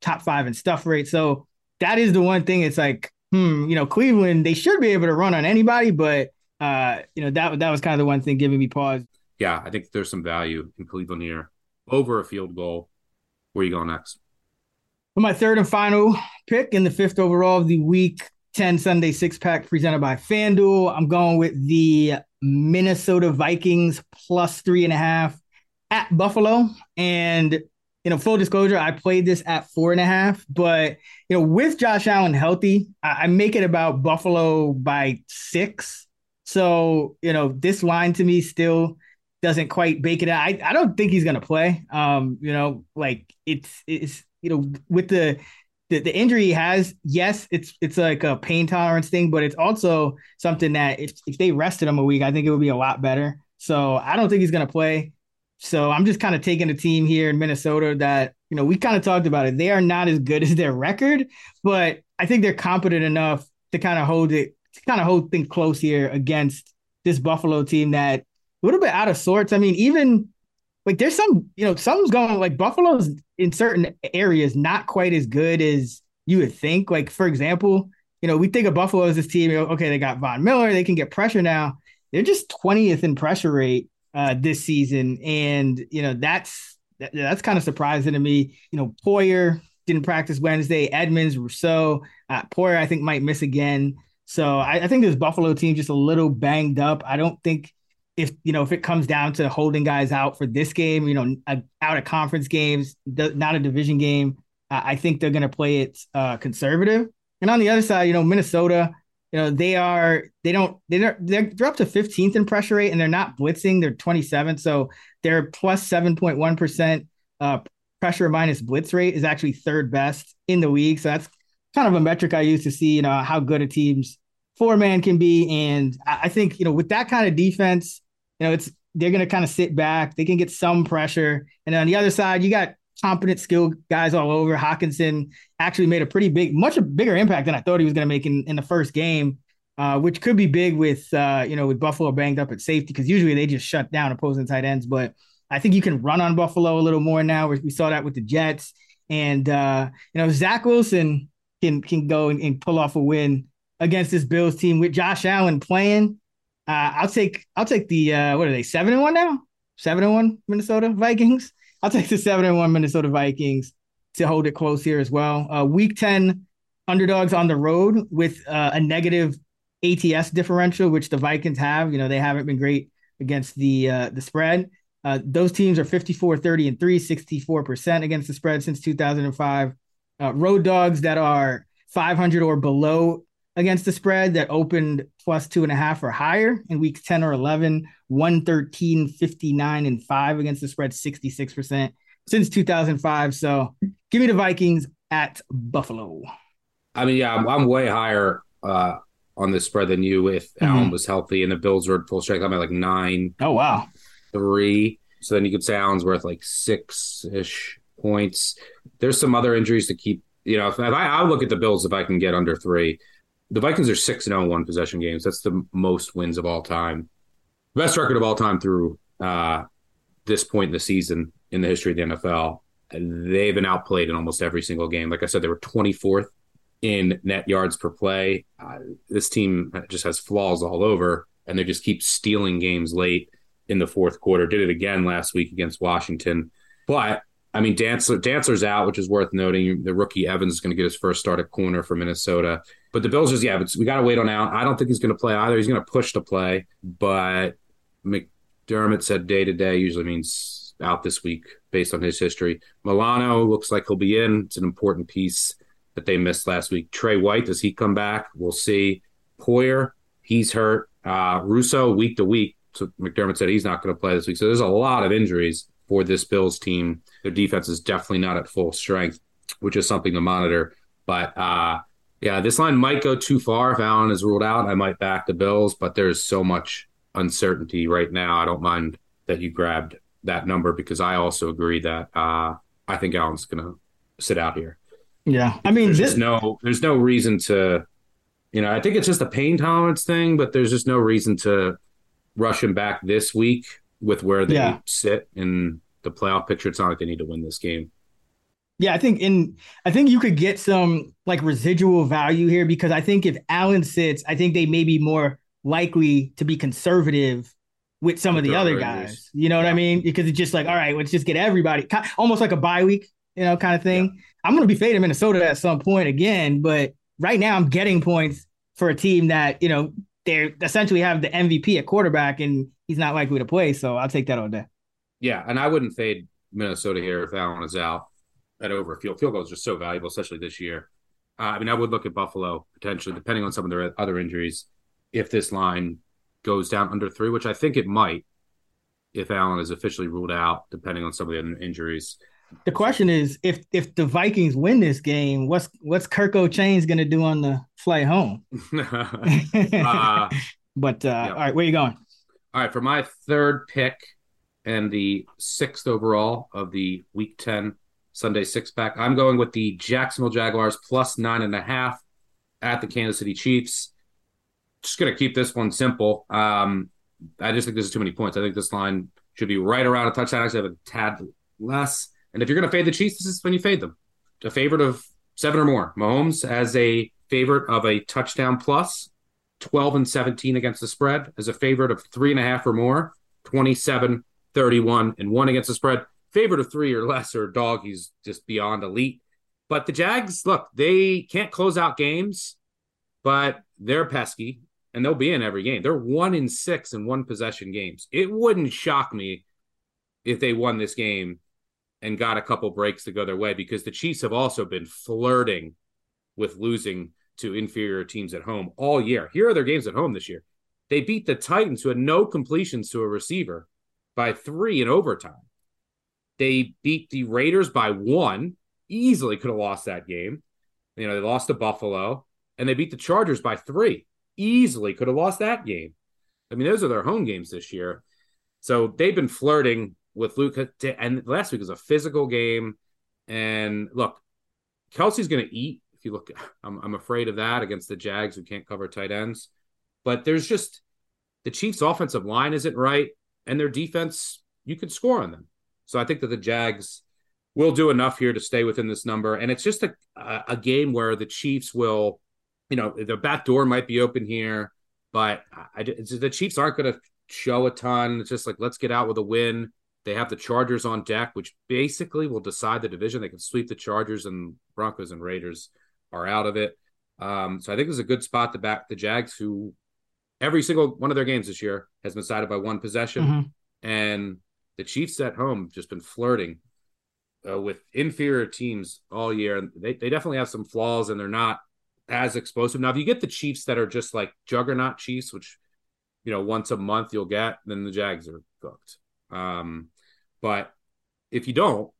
top five in stuff rate. So that is the one thing. It's like, hmm, you know, Cleveland, they should be able to run on anybody, but uh, you know, that that was kind of the one thing giving me pause. Yeah, I think there's some value in Cleveland here over a field goal. Where you going next? For my third and final pick in the fifth overall of the week 10 Sunday six pack presented by FanDuel. I'm going with the Minnesota Vikings plus three and a half at Buffalo. And, you know, full disclosure, I played this at four and a half, but, you know, with Josh Allen healthy, I, I make it about Buffalo by six. So, you know, this line to me still doesn't quite bake it out. I, I don't think he's to play. Um, you know, like it's, it's, you know, with the, the, the injury he has yes, it's it's like a pain tolerance thing, but it's also something that if if they rested him a week, I think it would be a lot better. So I don't think he's gonna play. So I'm just kind of taking a team here in Minnesota that you know we kind of talked about it. They are not as good as their record, but I think they're competent enough to kind of hold it, to kind of hold things close here against this Buffalo team that a little bit out of sorts. I mean, even like there's some, you know, something's going like Buffalo's in certain areas not quite as good as you would think. Like, for example, you know, we think of Buffalo as this team, okay, they got Von Miller, they can get pressure now. They're just 20th in pressure rate uh, this season. And, you know, that's that, that's kind of surprising to me. You know, Poyer didn't practice Wednesday, Edmunds, Rousseau, uh, Poyer, I think, might miss again. So I, I think this Buffalo team just a little banged up. I don't think if you know if it comes down to holding guys out for this game, you know, out of conference games, not a division game, I think they're going to play it uh, conservative. And on the other side, you know, Minnesota, you know, they are they don't they're they're, they're up to 15th in pressure rate and they're not blitzing. They're 27th, so they're plus 7.1 percent uh, pressure minus blitz rate is actually third best in the league. So that's kind of a metric I use to see you know how good a team's four man can be. And I think you know with that kind of defense you know, it's they're going to kind of sit back. They can get some pressure. And on the other side, you got competent, skilled guys all over. Hockenson actually made a pretty big, much a bigger impact than I thought he was going to make in, in the first game, uh, which could be big with, uh, you know, with Buffalo banged up at safety because usually they just shut down opposing tight ends. But I think you can run on Buffalo a little more now. We saw that with the Jets. And, uh, you know, Zach Wilson can, can go and, and pull off a win against this Bills team with Josh Allen playing uh, I'll take I'll take the uh, what are they seven and one now? Seven and one Minnesota Vikings. I'll take the seven and one Minnesota Vikings to hold it close here as well. Uh, week ten underdogs on the road with uh, a negative ATS differential, which the Vikings have. You know they haven't been great against the uh, the spread. Uh, those teams are 54, 30, and 3, 64% against the spread since 2005. Uh, road dogs that are 500 or below against the spread that opened plus two and a half or higher in weeks 10 or 11, 113, 59, and five against the spread, 66% since 2005. So give me the Vikings at Buffalo. I mean, yeah, I'm, I'm way higher uh, on this spread than you if mm-hmm. Allen was healthy and the Bills were full strength. I'm at like nine. Oh, wow. Three. So then you could say Allen's worth like six ish points. There's some other injuries to keep. You know, if, if I, I look at the Bills if I can get under three the Vikings are six and zero oh one possession games. That's the most wins of all time, best record of all time through uh, this point in the season in the history of the NFL. They've been outplayed in almost every single game. Like I said, they were 24th in net yards per play. Uh, this team just has flaws all over, and they just keep stealing games late in the fourth quarter. Did it again last week against Washington. But I mean, Dantzler, Dantzler's out, which is worth noting. The rookie Evans is going to get his first start at corner for Minnesota. But the Bills just, yeah, but we got to wait on out. I don't think he's going to play either. He's going to push to play, but McDermott said day to day usually means out this week based on his history. Milano looks like he'll be in. It's an important piece that they missed last week. Trey White, does he come back? We'll see. Poyer, he's hurt. Uh, Rousseau, week to week. So McDermott said he's not going to play this week. So there's a lot of injuries for this Bills team. Their defense is definitely not at full strength, which is something to monitor. But uh, yeah, this line might go too far if Allen is ruled out. I might back the Bills, but there's so much uncertainty right now. I don't mind that you grabbed that number because I also agree that uh, I think Allen's going to sit out here. Yeah, I mean, there's this... no there's no reason to, you know, I think it's just a pain tolerance thing, but there's just no reason to rush him back this week with where they yeah. sit in the playoff picture. It's not like they need to win this game. Yeah, I think in I think you could get some like residual value here because I think if Allen sits, I think they may be more likely to be conservative with some with of the other guys. You know what yeah. I mean? Because it's just like, all right, let's just get everybody almost like a bye week, you know, kind of thing. Yeah. I'm gonna be fading Minnesota at some point again, but right now I'm getting points for a team that, you know, they essentially have the MVP at quarterback and he's not likely to play. So I'll take that all day. Yeah, and I wouldn't fade Minnesota here if Allen is out at over field. Field goals are just so valuable, especially this year. Uh, I mean, I would look at Buffalo potentially, depending on some of their other injuries, if this line goes down under three, which I think it might if Allen is officially ruled out, depending on some of the other injuries. The question is, if if the Vikings win this game, what's what's Kirko Chainz gonna do on the flight home? uh, but uh, all right, where you going? All right, for my third pick and the sixth overall of the Week Ten Sunday six pack, I'm going with the Jacksonville Jaguars plus nine and a half at the Kansas City Chiefs. Just gonna keep this one simple. Um, I just think this is too many points. I think this line should be right around a touchdown. Actually, have a tad less. And if you're going to fade the Chiefs, this is when you fade them. A favorite of seven or more. Mahomes as a favorite of a touchdown plus, 12 and 17 against the spread, as a favorite of three and a half or more, 27, 31, and one against the spread. Favorite of three or less or dog, he's just beyond elite. But the Jags, look, they can't close out games, but they're pesky and they'll be in every game. They're one in six in one possession games. It wouldn't shock me if they won this game and got a couple breaks to go their way because the Chiefs have also been flirting with losing to inferior teams at home all year. Here are their games at home this year. They beat the Titans, who had no completions to a receiver, by three in overtime. They beat the Raiders by one, easily could have lost that game. You know, they lost to Buffalo, and they beat the Chargers by three easily could have lost that game. I mean, those are their home games this year. So they've been flirting with Luke. And last week was a physical game. And look, Kelce's going to eat. If you look, I'm, I'm afraid of that against the Jags who can't cover tight ends. But there's just the Chiefs' offensive line isn't right, and their defense, you could score on them. So I think that the Jags will do enough here to stay within this number. And it's just a, a game where the Chiefs will you know, the back door might be open here, but I, the Chiefs aren't going to show a ton. It's just like, let's get out with a win. They have the Chargers on deck, which basically will decide the division. They can sweep the Chargers, and Broncos and Raiders are out of it. Um, so I think it's a good spot to back the Jags, who every single one of their games this year has been decided by one possession. Mm-hmm. And the Chiefs at home just been flirting uh, with inferior teams all year. And they, they definitely have some flaws, and they're not as explosive. Now, if you get the Chiefs that are just like juggernaut Chiefs, which you know once a month you'll get, then the Jags are cooked. Um, but if you don't,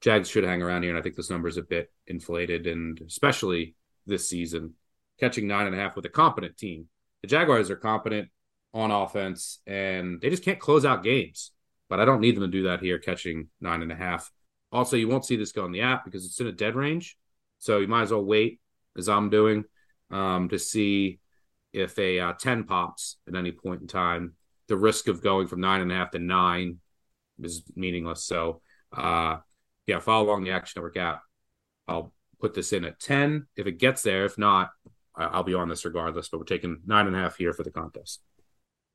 Jags should hang around here, and I think this number is a bit inflated, and especially this season, catching nine and a half with a competent team. The Jaguars are competent on offense, and they just can't close out games. But I don't need them to do that here, catching nine and a half. Also, you won't see this go in the app because it's in a dead range, so you might as well wait as I'm doing um, to see if a uh, 10 pops at any point in time. The risk of going from nine and a half to nine is meaningless. So, uh, yeah, follow along the Action Network app. I'll put this in at 10 if it gets there. If not, I'll be on this regardless, but we're taking nine and a half here for the contest.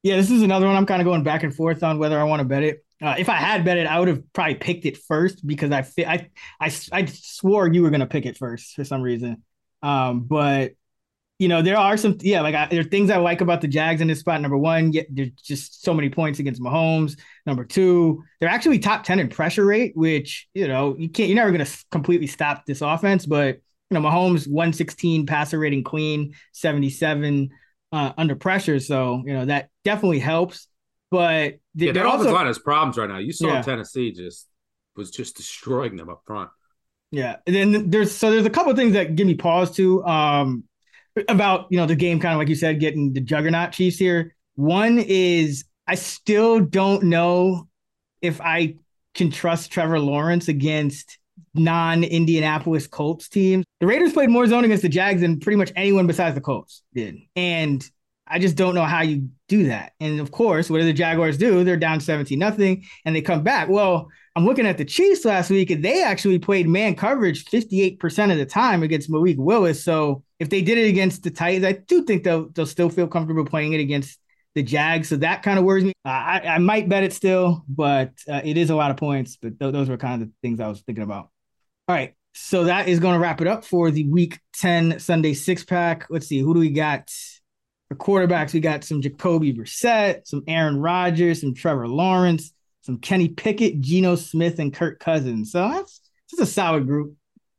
Yeah, this is another one I'm kind of going back and forth on whether I want to bet it. Uh, if I had bet it, I would have probably picked it first because I I I, I swore you were going to pick it first for some reason. Um, but you know, there are some, yeah, like I, there are things I like about the Jags in this spot. Number one, yeah, there's just so many points against Mahomes. Number two, they're actually top 10 in pressure rate, which, you know, you can't, you're never going to completely stop this offense, but, you know, Mahomes 116 passer rating clean, 77 uh, under pressure. So, you know, that definitely helps. But yeah, their offensive line has problems right now. You saw yeah. Tennessee just was just destroying them up front. Yeah, and then there's so there's a couple of things that give me pause to um about you know the game, kind of like you said, getting the juggernaut Chiefs here. One is I still don't know if I can trust Trevor Lawrence against non-Indianapolis Colts teams. The Raiders played more zone against the Jags than pretty much anyone besides the Colts did, and I just don't know how you do that. And of course, what do the Jaguars do? They're down 17 nothing and they come back. Well, I'm looking at the Chiefs last week and they actually played man coverage 58% of the time against Malik Willis. So if they did it against the Titans, I do think they'll they'll still feel comfortable playing it against the Jags. So that kind of worries me. Uh, I, I might bet it still, but uh, it is a lot of points. But th- those were kind of the things I was thinking about. All right. So that is going to wrap it up for the week 10 Sunday six pack. Let's see. Who do we got? For quarterbacks, we got some Jacoby Brissett, some Aaron Rodgers, some Trevor Lawrence, some Kenny Pickett, Geno Smith, and Kirk Cousins. So that's just a solid group.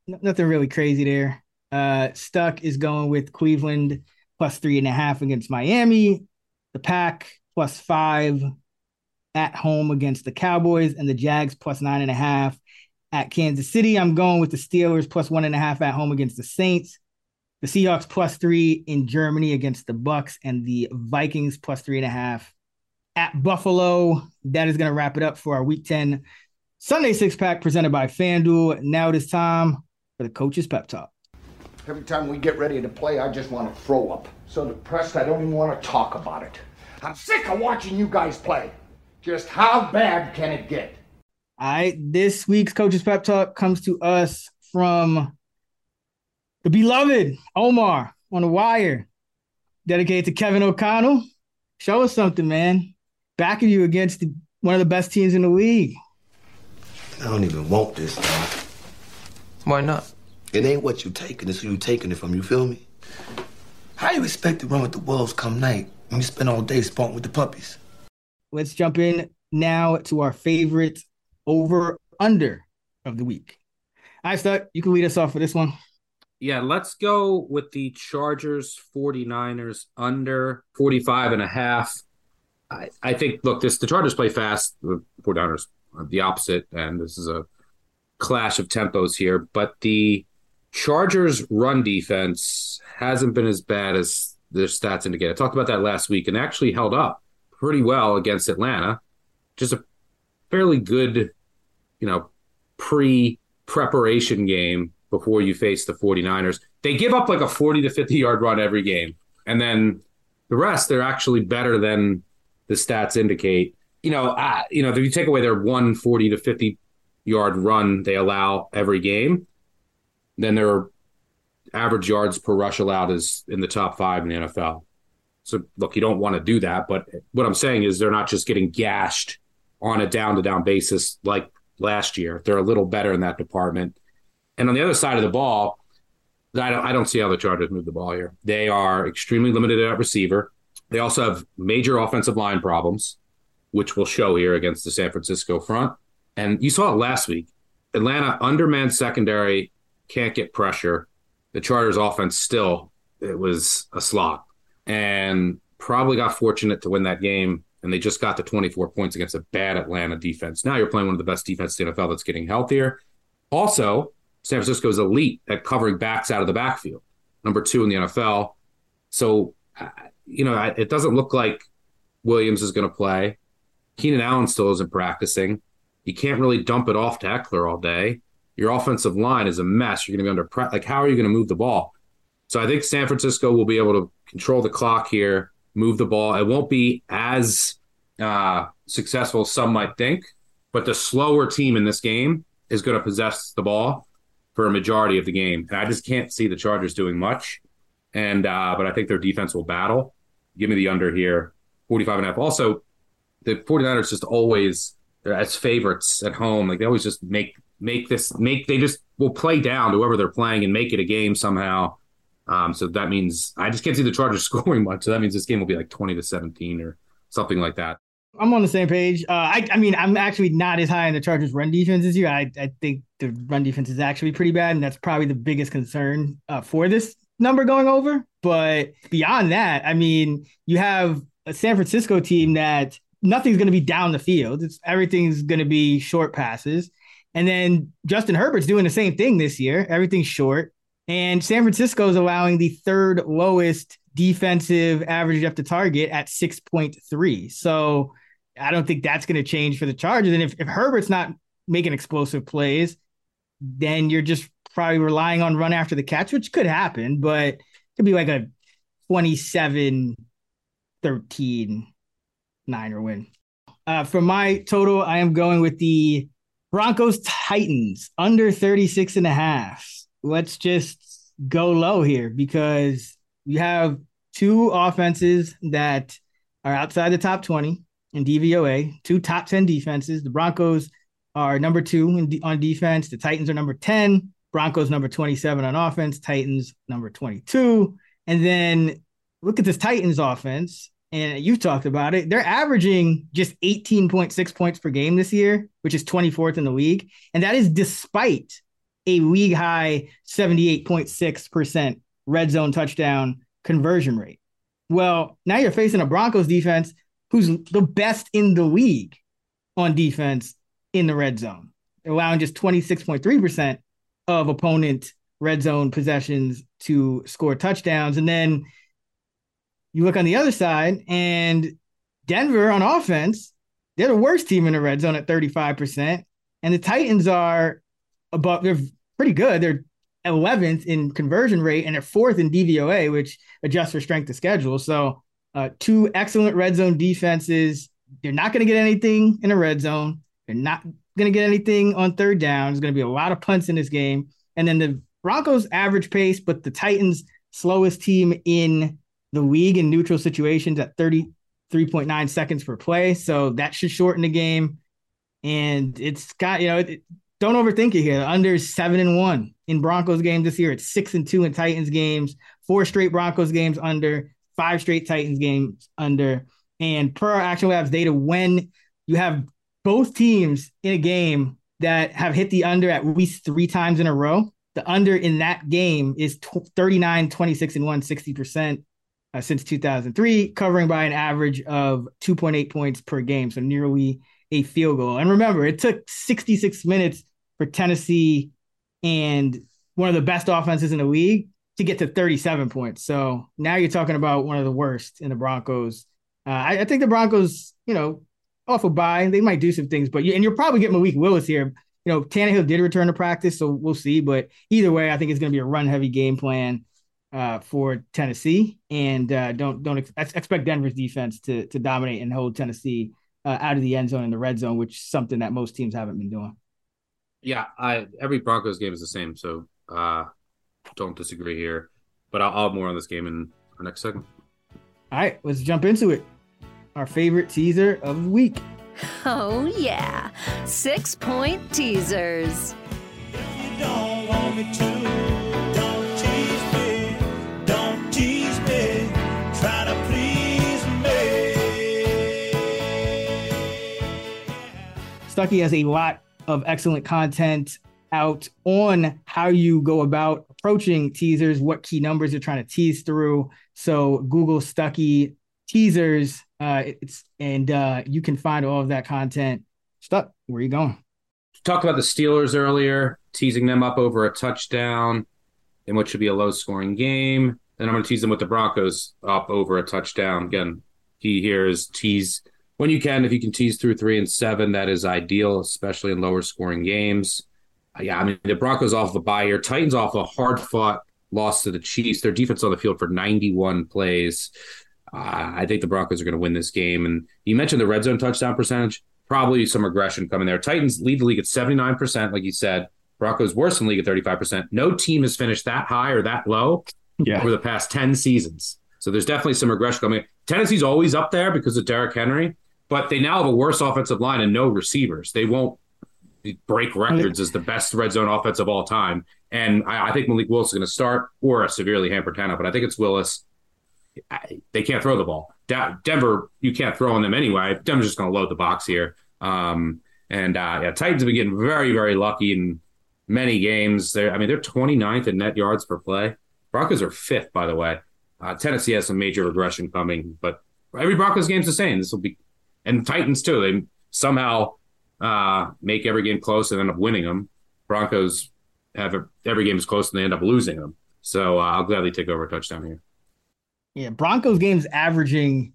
nothing really crazy there. Uh, Stuck is going with Cleveland plus three and a half against Miami. The Pack plus five at home against the Cowboys, and the Jags plus nine and a half at Kansas City. I'm going with the Steelers plus one and a half at home against the Saints. The Seahawks plus three in Germany against the Bucks, and the Vikings plus three and a half at Buffalo. That is going to wrap it up for our Week 10 Sunday six pack presented by FanDuel. Now it is time for the coach's pep talk. Every time we get ready to play, I just want to throw up. So depressed, I don't even want to talk about it. I'm sick of watching you guys play. Just how bad can it get? All right, this week's coach's pep talk comes to us from the beloved Omar on the wire, dedicated to Kevin O'Connell. Show us something, man. Backing you against the, one of the best teams in the league. I don't even want this, dog. Why not? It ain't what you taking, it's who you taking it from, you feel me? How you expect to run with the wolves come night when you spend all day spunking with the puppies? Let's jump in now to our favorite over under of the week. Right, Stuck, you can lead us off for this one. Yeah, let's go with the Chargers 49ers under 45 and a half. I, I think, look, this the Chargers play fast. The 49ers are the opposite, and this is a clash of tempos here. But the Chargers' run defense hasn't been as bad as their stats indicate. I talked about that last week and actually held up pretty well against Atlanta. Just a fairly good, you know, pre preparation game before you face the 49ers. They give up like a 40 to 50 yard run every game. And then the rest, they're actually better than the stats indicate. You know, uh, you know, if you take away their 140 to 50 yard run they allow every game, then their average yards per rush allowed is in the top five in the NFL. So look, you don't want to do that, but what I'm saying is they're not just getting gashed on a down to down basis like last year. They're a little better in that department. And on the other side of the ball, I don't, I don't see how the Chargers move the ball here. They are extremely limited at receiver. They also have major offensive line problems, which will show here against the San Francisco front. And you saw it last week. Atlanta undermanned secondary, can't get pressure. The Chargers offense still, it was a slog and probably got fortunate to win that game. And they just got the 24 points against a bad Atlanta defense. Now you're playing one of the best defenses in the NFL that's getting healthier. Also, San Francisco is elite at covering backs out of the backfield, number two in the NFL. So, uh, you know, it doesn't look like Williams is going to play. Keenan Allen still isn't practicing. You can't really dump it off to Ekeler all day. Your offensive line is a mess. You're going to be under pressure. Like, how are you going to move the ball? So I think San Francisco will be able to control the clock here, move the ball. It won't be as uh, successful some might think, but the slower team in this game is going to possess the ball for a majority of the game. And I just can't see the Chargers doing much. And uh, but I think their defense will battle. Give me the under here, 45 and a half. Also, the 49ers just always as favorites at home. Like they always just make make this make they just will play down whoever they're playing and make it a game somehow. Um, so that means I just can't see the Chargers scoring much. So that means this game will be like 20 to 17 or something like that. I'm on the same page. Uh, I, I mean, I'm actually not as high in the Chargers' run defense this year. I, I think the run defense is actually pretty bad, and that's probably the biggest concern uh, for this number going over. But beyond that, I mean, you have a San Francisco team that nothing's going to be down the field. It's everything's going to be short passes, and then Justin Herbert's doing the same thing this year. Everything's short, and San Francisco is allowing the third lowest defensive average up to target at 6.3. So I don't think that's going to change for the Chargers. And if, if Herbert's not making explosive plays, then you're just probably relying on run after the catch, which could happen, but it could be like a 27 13 Niner win. Uh, for my total, I am going with the Broncos Titans under 36 and a half. Let's just go low here because we have two offenses that are outside the top 20 in DVOA, two top 10 defenses. The Broncos are number two on defense. The Titans are number 10. Broncos number 27 on offense. Titans number 22. And then look at this Titans offense. And you've talked about it. They're averaging just 18.6 points per game this year, which is 24th in the league. And that is despite a league high 78.6% red zone touchdown conversion rate. Well, now you're facing a Broncos defense who's the best in the league on defense in the red zone. allowing just 26.3% of opponent red zone possessions to score touchdowns. And then you look on the other side, and Denver on offense, they're the worst team in the red zone at 35%. And the Titans are above, they're pretty good. They're 11th in conversion rate and they're fourth in DVOA, which adjusts for strength of schedule. So, uh, two excellent red zone defenses. They're not going to get anything in the red zone. They're not going to get anything on third down. There's going to be a lot of punts in this game. And then the Broncos average pace, but the Titans slowest team in the league in neutral situations at 33.9 seconds per play. So that should shorten the game. And it's got, you know, it, don't overthink it here. Under seven and one in Broncos games this year. It's six and two in Titans games, four straight Broncos games under, five straight Titans games under. And per Action Labs data, when you have both teams in a game that have hit the under at least three times in a row, the under in that game is 39, 26, and 1, 60% uh, since 2003, covering by an average of 2.8 points per game. So nearly a field goal. And remember, it took 66 minutes for Tennessee and one of the best offenses in the league to get to 37 points. So now you're talking about one of the worst in the Broncos. Uh, I, I, think the Broncos, you know, off a bye, they might do some things, but you, and you'll probably get Malik Willis here. You know, Tannehill did return to practice, so we'll see. But either way, I think it's going to be a run heavy game plan uh, for Tennessee, and uh, don't don't ex- expect Denver's defense to to dominate and hold Tennessee uh, out of the end zone in the red zone, which is something that most teams haven't been doing. Yeah, I every Broncos game is the same, so uh, don't disagree here. But I'll, I'll have more on this game in our next segment. All right, let's jump into it. Our favorite teaser of the week. Oh yeah, six point teasers. Stuckey has a lot of excellent content out on how you go about approaching teasers, what key numbers you're trying to tease through. So Google Stuckey teasers, uh, it's and uh, you can find all of that content. Stuck, where are you going? Talked about the Steelers earlier, teasing them up over a touchdown in what should be a low scoring game. Then I'm going to tease them with the Broncos up over a touchdown. Again, key here is tease when you can, if you can tease through three and seven, that is ideal, especially in lower scoring games. Uh, yeah, I mean the Broncos off the bye here, Titans off a hard fought loss to the Chiefs. Their defense on the field for 91 plays. Uh, I think the Broncos are going to win this game. And you mentioned the red zone touchdown percentage. Probably some regression coming there. Titans lead the league at 79%, like you said. Broncos worse than league at 35%. No team has finished that high or that low yeah. over the past 10 seasons. So there's definitely some regression coming. Tennessee's always up there because of Derrick Henry but they now have a worse offensive line and no receivers. They won't break records as the best red zone offense of all time. And I, I think Malik Willis is going to start or a severely hampered Tannehill, but I think it's Willis. I, they can't throw the ball. Denver, you can't throw on them anyway. Denver's just going to load the box here. Um, and uh, yeah, Titans have been getting very, very lucky in many games. They're, I mean, they're 29th in net yards per play. Broncos are fifth, by the way. Uh, Tennessee has some major regression coming, but every Broncos game's the same. This will be and Titans too. They somehow uh, make every game close and end up winning them. Broncos have a, every game is close and they end up losing them. So uh, I'll gladly take over a touchdown here. Yeah, Broncos games averaging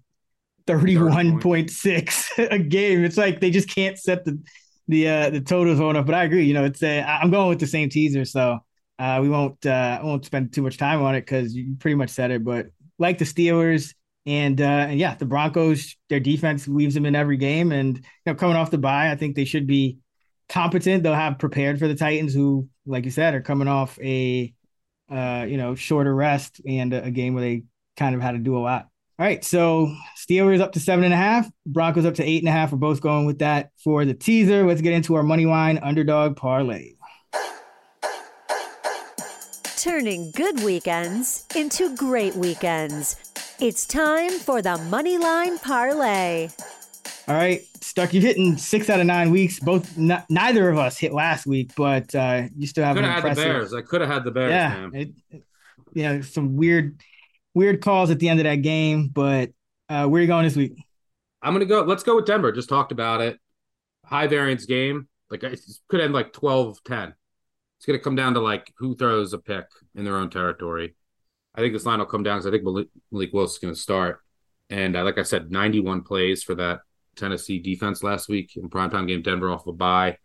thirty-one point six a game. It's like they just can't set the the uh, the totals on up. But I agree. You know, it's a, I'm going with the same teaser, so uh, we won't uh, won't spend too much time on it because you pretty much said it. But like the Steelers, and, uh, and yeah, the Broncos, their defense leaves them in every game. And you know, coming off the bye, I think they should be competent. They'll have prepared for the Titans, who, like you said, are coming off a uh, you know shorter rest and a, game where they kind of had to do a lot. All right, so Steelers up to seven and a half, Broncos up to eight and a half. We're both going with that for the teaser. Let's get into our money line underdog parlay. Turning good weekends into great weekends. It's time for the Moneyline Parlay. All right, Stuck, you're hitting six out of nine weeks. Both, n- neither of us hit last week, but uh, you still have. Could have had the Bears. I could have had the Bears. Yeah, it, you know some weird, weird calls at the end of that game. But uh, where are you going this week? I'm gonna go. Let's go with Denver. Just talked about it. High variance game. Like it could end like 12-10. It's going to come down to like who throws a pick in their own territory. I think this line will come down because I think Malik, Malik Willis is going to start. And uh, like I said, 91 plays for that Tennessee defense last week in primetime game. Denver off a bye.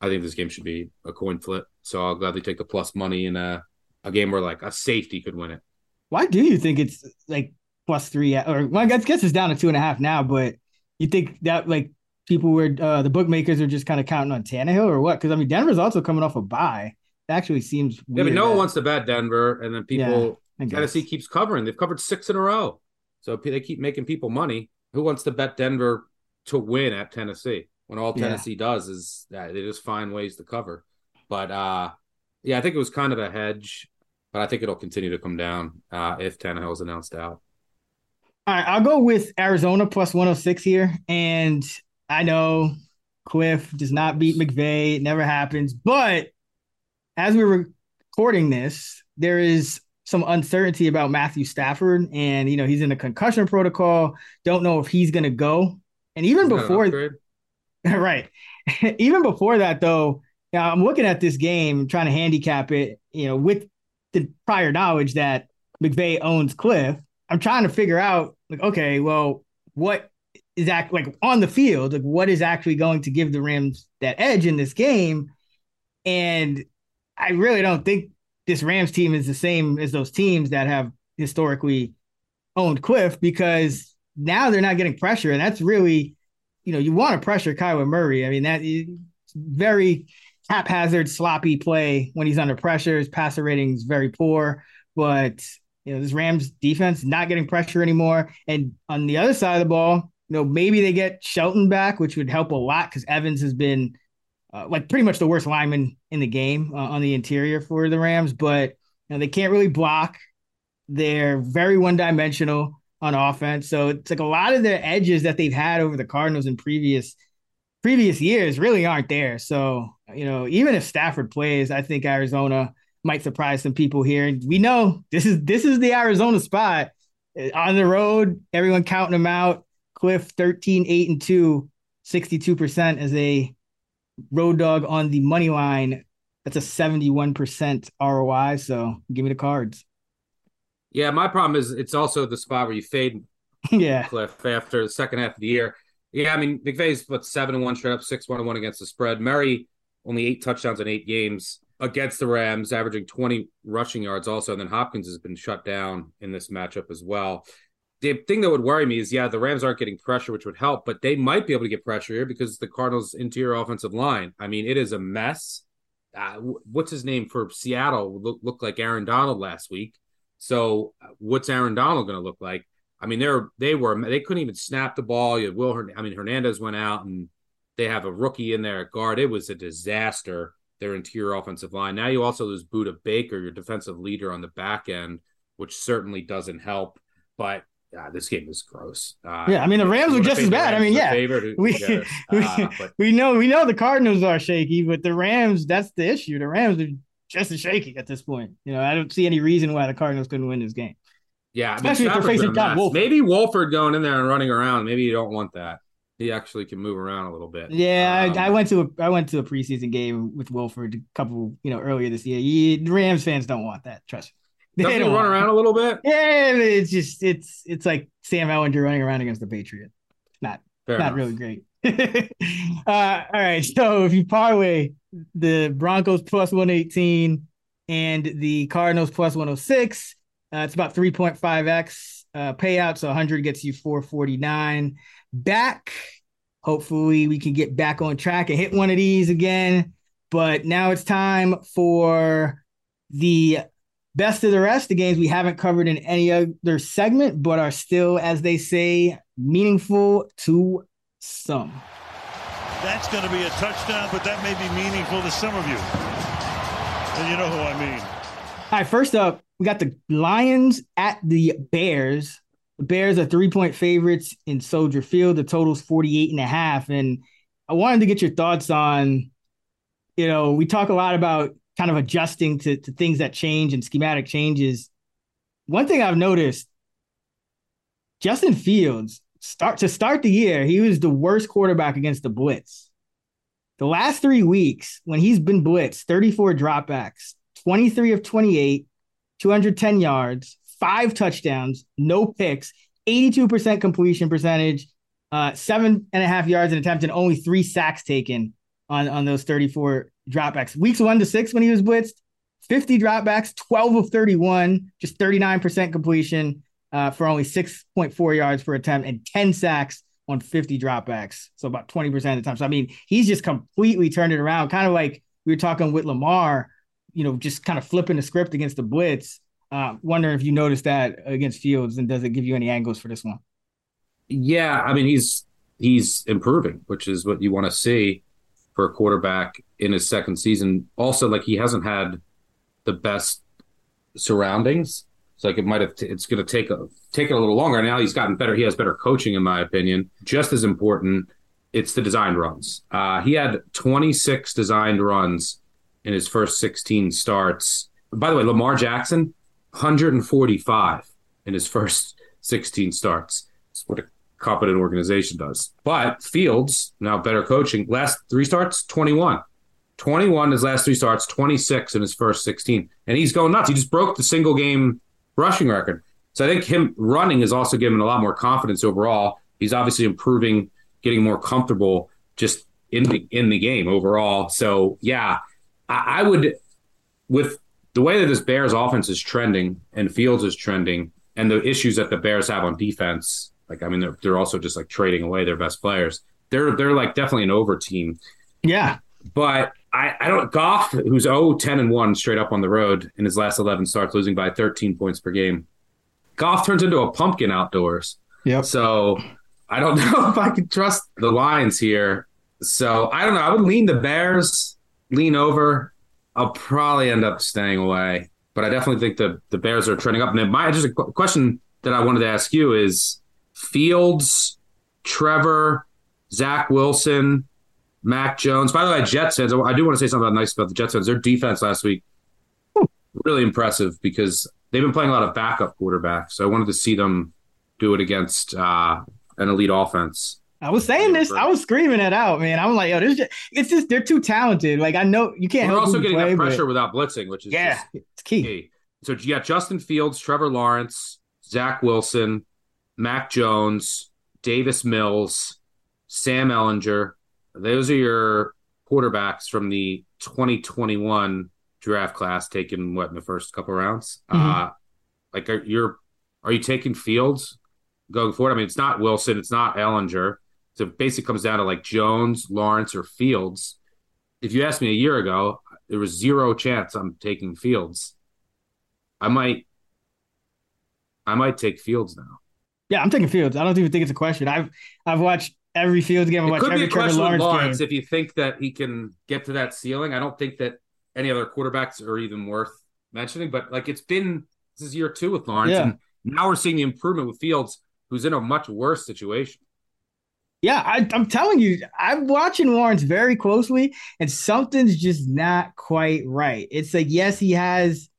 I think this game should be a coin flip. So I'll gladly take the plus money in a, a game where like a safety could win it. Why do you think it's like plus three? Or well, I guess it's down to two and a half now, but you think that like people were uh, the bookmakers are just kind of counting on Tannehill or what? Because I mean, Denver's also coming off a bye. It actually seems yeah, but no one wants to bet Denver, and then people Tennessee keeps covering. They've covered six in a row, so they keep making people money. Who wants to bet Denver to win at Tennessee when all Tennessee yeah. does is that they just find ways to cover? But uh, yeah, I think it was kind of a hedge, but I think it'll continue to come down uh, if Tannehill's announced out. All right, I'll go with Arizona plus 106 here. And I know Kliff does not beat McVay. It never happens. But as we're recording this, there is some uncertainty about Matthew Stafford. And, you know, he's in a concussion protocol. Don't know if he's going to go. And even he's before, right. even before that, though, now I'm looking at this game, trying to handicap it, you know, with the prior knowledge that McVay owns Kliff. I'm trying to figure out, like, okay, well, what is act like on the field, like what is actually going to give the Rams that edge in this game. And I really don't think this Rams team is the same as those teams that have historically owned Kliff because now they're not getting pressure. And that's really, you know, you want to pressure Kyler Murray. I mean, that is very haphazard, sloppy play when he's under pressure. His passer rating is very poor, but you know, this Rams defense not getting pressure anymore. And on the other side of the ball, you know, maybe they get Shelton back, which would help a lot because Evans has been uh, like pretty much the worst lineman in the game uh, on the interior for the Rams. But you know, they can't really block. They're very one dimensional on offense. So it's like a lot of their edges that they've had over the Cardinals in previous previous years really aren't there. So, you know, even if Stafford plays, I think Arizona might surprise some people here. And we know this is this is the Arizona spot. Uh, on the road, everyone counting them out. Kliff 13, 8, and 2, 62% as a road dog on the money line. That's a 71% ROI. So give me the cards. Yeah, my problem is it's also the spot where you fade yeah. Kliff after the second half of the year. Yeah, I mean, McVay's what seven and one straight up, six one and one against the spread. Murray only eight touchdowns in eight games against the Rams, averaging 20 rushing yards also. And then Hopkins has been shut down in this matchup as well the thing that would worry me is, yeah, the Rams aren't getting pressure, which would help, but they might be able to get pressure here because the Cardinals' interior offensive line. I mean, it is a mess. Uh, what's his name for Seattle? Look, looked like Aaron Donald last week. So, uh, what's Aaron Donald going to look like? I mean, they're they were they couldn't even snap the ball. You had Will, I mean, Hernandez went out, and they have a rookie in there at guard. It was a disaster. Their interior offensive line. Now you also lose Budda Baker, your defensive leader on the back end, which certainly doesn't help. But uh, this game is gross. Uh, yeah, I mean the Rams are just as bad. I mean, yeah, we uh, but, we know we know the Cardinals are shaky, but the Rams that's the issue. The Rams are just as shaky at this point. You know, I don't see any reason why the Cardinals couldn't win this game. Yeah, especially I mean, if they're facing Todd Wolford. Maybe Wolford going in there and running around. Maybe you don't want that. He actually can move around a little bit. Yeah, um, I, I, went to a I went to a preseason game with Wolford a couple you know earlier this year. You, Rams fans don't want that. Trust me. Doesn't he run around a little bit? Yeah, it's just it's it's like Sam Ehlinger running around against the Patriot. Not Fair not enough. really great. uh, all right, so if you parlay the Broncos plus one eighteen and the Cardinals plus one hundred six, uh, it's about three point five x uh, payout. So hundred gets you four forty nine. Back, hopefully we can get back on track and hit one of these again. But now it's time for the Best of the rest, the games we haven't covered in any other segment, but are still, as they say, meaningful to some. That's going to be a touchdown, but that may be meaningful to some of you. And you know who I mean. All right, first up, we got the Lions at the Bears. The Bears are three point favorites in Soldier Field. The total's 48 and a half. And I wanted to get your thoughts on, you know, we talk a lot about kind of adjusting to, to things that change and schematic changes. One thing I've noticed, Justin Fields start to start the year, he was the worst quarterback against the blitz. The last three weeks, when he's been blitzed, 34 dropbacks, 23 of 28, 210 yards, five touchdowns, no picks, 82% completion percentage, uh, seven and a half yards an attempt, and only three sacks taken on, on those 34 dropbacks. Weeks one to six when he was blitzed, 50 dropbacks, 12 of 31, just 39% completion uh, for only 6.4 yards per attempt and 10 sacks on 50 dropbacks. So about 20% of the time. So, I mean, he's just completely turned it around, kind of like we were talking with Lamar, you know, just kind of flipping the script against the blitz. Uh, wondering if you noticed that against Fields and does it give you any angles for this one? Yeah, I mean he's he's improving, which is what you want to see for a quarterback in his second season. Also, like he hasn't had the best surroundings. It's like it might have. T- it's going to take a take it a little longer. Now he's gotten better. He has better coaching, in my opinion. Just as important, it's the designed runs. Uh, he had 26 designed runs in his first 16 starts. By the way, Lamar Jackson, 145 in his first 16 starts. That's what a competent organization does. But Fields, now better coaching, last three starts, 21. 21 his last three starts, 26 in his first 16. And he's going nuts. He just broke the single game rushing record. So I think him running is also giving a lot more confidence overall. He's obviously improving, getting more comfortable just in the in the game overall. So yeah, I, I would with the way that this Bears offense is trending and Fields is trending and the issues that the Bears have on defense, like I mean they're they're also just like trading away their best players. They're they're like definitely an over team. Yeah. But I, I don't Goff, who's 0 10 and 1 straight up on the road in his last 11 starts, losing by 13 points per game. Goff turns into a pumpkin outdoors. Yep. So I don't know if I can trust the lines here. So I don't know. I would lean the Bears, lean over. I'll probably end up staying away, but I definitely think the the Bears are trending up. And my just a question that I wanted to ask you is Fields, Trevor, Zach Wilson, Mac Jones. By the way, Jets fans, I do want to say something nice about the Jets fans. Their defense last week, really impressive because they've been playing a lot of backup quarterbacks. So I wanted to see them do it against uh, an elite offense. I was saying this. I was screaming it out, man. I'm like, yo, this just, it's just they're too talented. Like I know you can't. We're also getting play, that pressure but- without blitzing, which is Yeah, just it's key. So you got Justin Fields, Trevor Lawrence, Zach Wilson, Mac Jones, Davis Mills, Sam Ehlinger. Those are your quarterbacks from the 2021 draft class taken what in the first couple rounds. Mhm. Uh, like are you're are you taking Fields going forward? I mean, it's not Wilson, it's not Ehlinger. So it basically comes down to like Jones, Lawrence, or Fields. If you asked me a year ago, there was zero chance I'm taking Fields. I might I might take Fields now. Yeah, I'm taking Fields. I don't even think it's a question. I've I've watched every Fields game. I've It watched could be every Trevor question Lawrence, Lawrence game. if you think that he can get to that ceiling. I don't think that any other quarterbacks are even worth mentioning, but like it's been this is year two with Lawrence, Yeah. and now we're seeing the improvement with Fields, who's in a much worse situation. Yeah, I, I'm telling you, I'm watching Lawrence very closely, and something's just not quite right. It's like yes, he has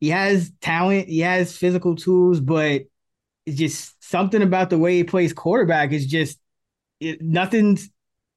he has talent, he has physical tools, but it's just something about the way he plays quarterback is just it, nothing's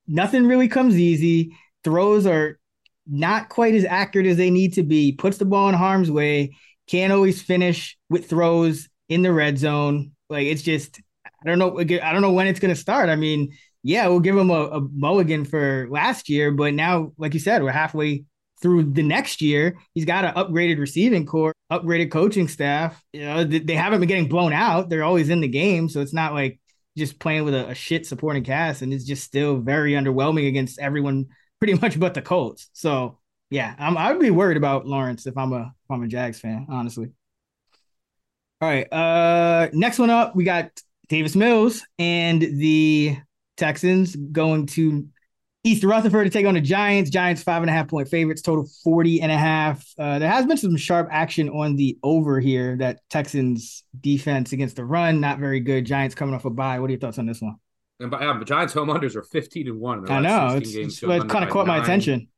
nothing really comes easy. Throws are not quite as accurate as they need to be. Puts the ball in harm's way. Can't always finish with throws in the red zone. Like it's just I don't know. I don't know when it's going to start. I mean, yeah, we'll give him a, a mulligan for last year, but now, like you said, we're halfway through the next year. He's got an upgraded receiving corps, upgraded coaching staff. You know, they haven't been getting blown out. They're always in the game, so it's not like just playing with a, a shit supporting cast, and it's just still very underwhelming against everyone, pretty much but the Colts. So yeah, I'm, I would be worried about Lawrence if I'm a if I'm a Jags fan, honestly. All right. Uh next one up, we got Davis Mills and the Texans going to East Rutherford to take on the Giants. Giants five and a half point favorites, total 40 and a half. Uh, there has been some sharp action on the over here. That Texans defense against the run, not very good. Giants coming off a bye. What are your thoughts on this one? And by, um, the Giants home unders are 15 and 1. I know. It's, games, it's, it kind of caught my attention.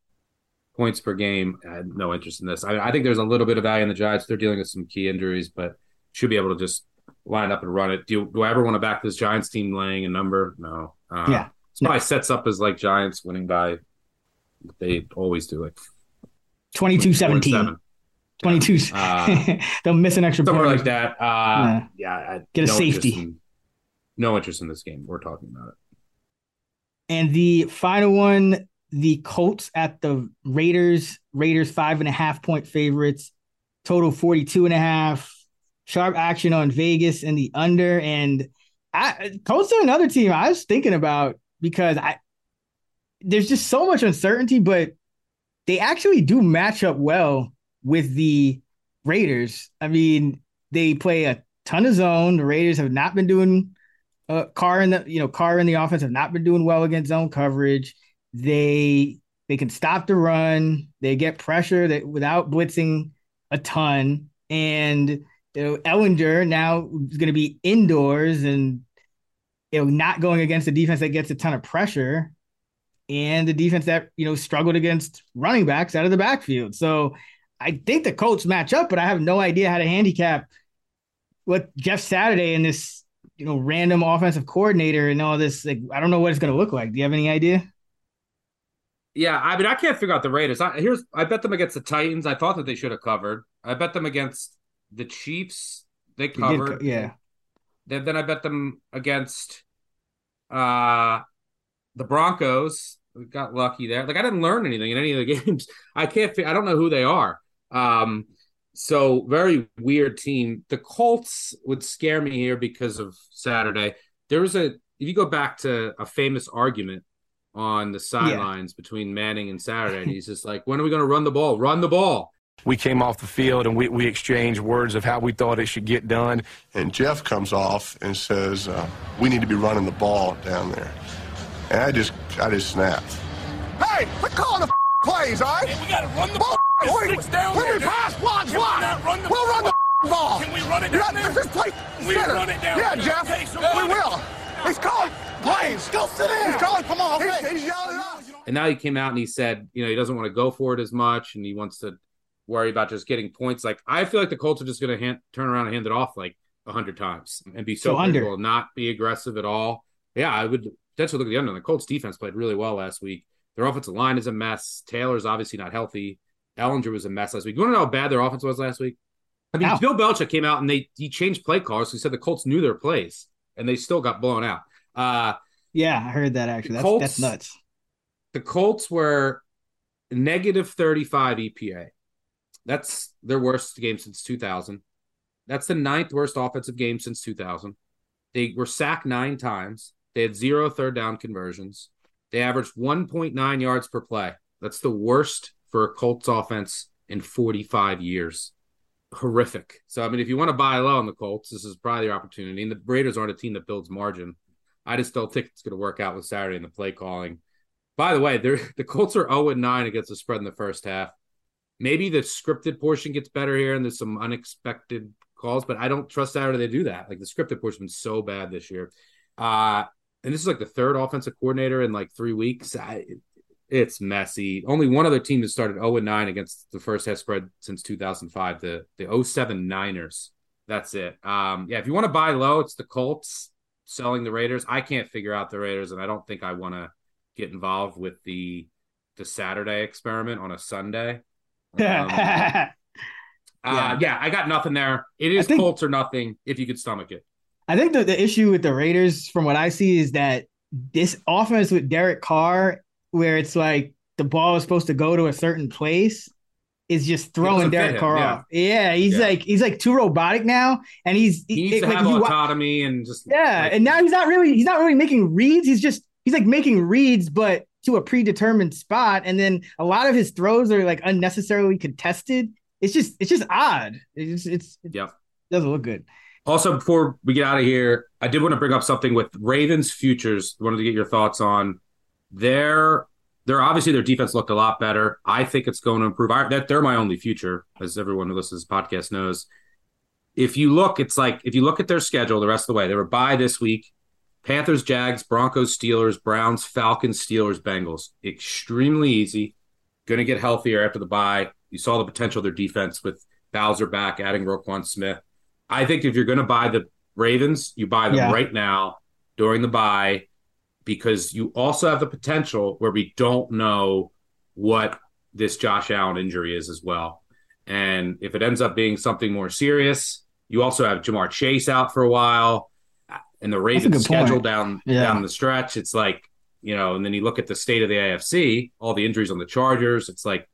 Points per game. I had no interest in this. I, I think there's a little bit of value in the Giants. They're dealing with some key injuries, but should be able to just line up and run it. Do, you, do I ever want to back this Giants team laying a number? No. Uh, Yeah. Probably sets up as like Giants winning by They always do it. 22 17. 22. Uh, They'll miss an extra somewhere point. like that. Uh, yeah, yeah I, get a no safety. Interest in, no interest in this game. We're talking about it. And the final one, the Colts at the Raiders. Raiders five and a half point favorites. Total 42 and a half. Sharp action on Vegas and the under. And I, Colts are another team I was thinking about because I there's just so much uncertainty, but they actually do match up well with the Raiders. I mean, they play a ton of zone. The Raiders have not been doing uh, Carr in the you know Carr in the offense have not been doing well against zone coverage. They they can stop the run. They get pressure that without blitzing a ton. And you know, Ehlinger now is going to be indoors and you know not going against a defense that gets a ton of pressure and the defense that you know struggled against running backs out of the backfield. So I think the Colts match up, but I have no idea how to handicap what Jeff Saturday and this you know random offensive coordinator and all this. Like I don't know what it's going to look like. Do you have any idea? Yeah, I mean, I can't figure out the Raiders. I, here's, I bet them against the Titans. I thought that they should have covered. I bet them against the Chiefs. They They did covered. yeah. Then, I bet them against uh the Broncos. We got lucky there. Like I didn't learn anything in any of the games. I can't. I don't know who they are. Um, so very weird team. The Colts would scare me here because of Saturday. There was a. If you go back to a famous argument on the sidelines between Manning and Saturday, and he's just like, "When are we going to run the ball? Run the ball." We came off the field and we, we exchanged words of how we thought it should get done. And Jeff comes off and says, uh, "We need to be running the ball down there." And I just, I just snapped. Hey, quit calling the f- plays, all right? we gotta run the ball. ball. Sticks down when there, we dude. pass, block, Can we block. not run the we'll run the f- ball. Can we run it You're down there? Just play We center. run it down Yeah, there. Jeff. Take some we running. will. He's calling plays. Go sit down. He's calling. Come on. He's, he's yelling at us. And now he came out and he said, you know, he doesn't want to go for it as much, and he wants to worry about just getting points. Like I feel like the Colts are just going to turn around and hand it off like a hundred times and be so, So under. not be aggressive at all. Yeah, I would potentially look at the under. The Colts defense played really well last week. Their offensive line is a mess. Taylor's obviously not healthy. Ehlinger was a mess last week. You want to know how bad their offense was last week? I mean, How? Bill Belichick came out and they he changed play calls. He said the Colts knew their plays and they still got blown out. Uh, Yeah, I heard that actually. That's Colts- that's nuts. the Colts were negative 35 EPA. That's their worst game since 2000. That's the ninth worst offensive game since 2000. They were sacked nine times. They had zero third down conversions. They averaged 1.9 yards per play. That's the worst for a Colts offense in 45 years. Horrific. So, I mean, if you want to buy low on the Colts, this is probably your opportunity. And the Raiders aren't a team that builds margin. I just don't think it's going to work out with Saturday and the play calling. By the way, the Colts are 0 9 against the spread in the first half. Maybe the scripted portion gets better here and there's some unexpected calls, but I don't trust Saturday they do that. Like the scripted portion's been so bad this year. Uh, and this is like the third offensive coordinator in like three weeks. I, it's messy. Only one other team has started 0 9 against the first half spread since 2005, the, the 07 Niners. That's it. Um, yeah, if you want to buy low, it's the Colts selling the Raiders. I can't figure out the Raiders, and I don't think I want to get involved with the the Saturday experiment on a Sunday. Um, uh, yeah. I got nothing there. It is think- Colts or nothing if you could stomach it. I think the, the issue with the Raiders, from what I see, is that this offense with Derek Carr, where it's like the ball is supposed to go to a certain place, is just throwing Derek Carr yeah. off. Yeah, he's Yeah. like he's like too robotic now, and he's He needs it- to like, have you autonomy and just yeah, like- and now he's not really he's not really making reads. He's just he's like making reads, but to a predetermined spot, and then a lot of his throws are like unnecessarily contested. It's just it's just odd. It's it's it Yep. doesn't look good. Also, before we get out of here, I did want to bring up something with Ravens futures. Wanted to get your thoughts on their their obviously their defense looked a lot better. I think it's going to improve. I, that they're my only future, as everyone who listens to this podcast knows. If you look, it's like if you look at their schedule the rest of the way, they were bye this week. Panthers, Jags, Broncos, Steelers, Browns, Falcons, Steelers, Bengals. Extremely easy. Going to get healthier after the bye. You saw the potential of their defense with Bowser back, adding Roquan Smith. I think if you're going to buy the Ravens, you buy them Yeah. right now during the bye because you also have the potential where we don't know what this Josh Allen injury is as well. And if it ends up being something more serious, you also have Ja'Marr Chase out for a while, and the Ravens schedule down Yeah. down the stretch. It's like you know, and then you look at the state of the AFC, all the injuries on the Chargers. It's like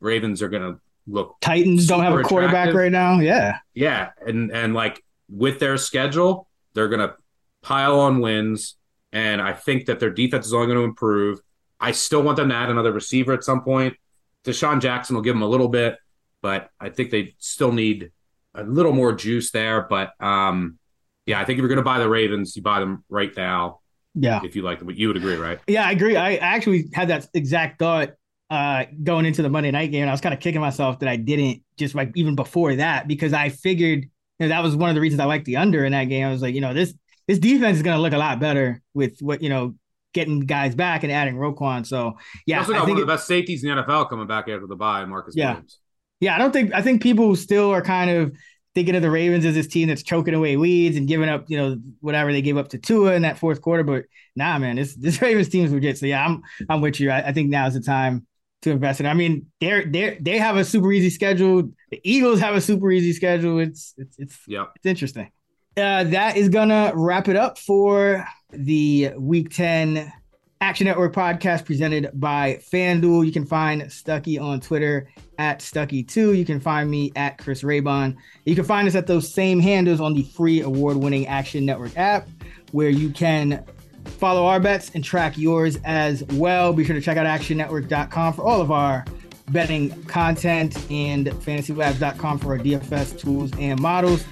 Ravens are going to look Titans don't have a quarterback attractive. right now. Yeah. Yeah, and and like with their schedule, they're gonna pile on wins, and I think that their defense is only going to improve. I still want them to add another receiver at some point. DeSean Jackson will give them a little bit, but I think they still need a little more juice there. But um, yeah, I think if you're going to buy the Ravens, you buy them right now. Yeah. if you like them, but you would agree, right? Yeah, I agree. I actually had that exact thought uh, going into the Monday night game. And I was kind of kicking myself that I didn't just like even before that because I figured you know, that was one of the reasons I liked the under in that game. I was like, you know, this this defense is going to look a lot better with what you know getting guys back and adding Roquan. So yeah, also I got think one of the best safeties in the NFL coming back after the bye, Marcus Yeah. Williams. Yeah, I don't think I think people still are kind of thinking of the Ravens as this team that's choking away leads and giving up, you know, whatever they gave up to Tua in that fourth quarter. But nah, man, this this Ravens team is legit. So yeah, I'm I'm with you. I, I think now is the time to invest in. it. I mean, they're they they have a super easy schedule. The Eagles have a super easy schedule. It's it's it's Yep. it's interesting. Uh, that is gonna wrap it up for the Week Ten Action Network podcast presented by FanDuel. You can find Stuckey on Twitter at Stuckey2. You can find me at Chris Raybon. You can find us at those same handles on the free award winning Action Network app, where you can follow our bets and track yours as well. Be sure to check out actionnetwork.com for all of our betting content and fantasylabs.com for our DFS tools and models.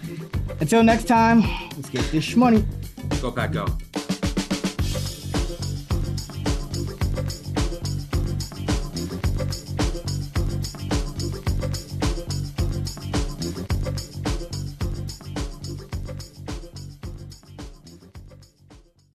Until next time, let's get this money. Go Pack, go.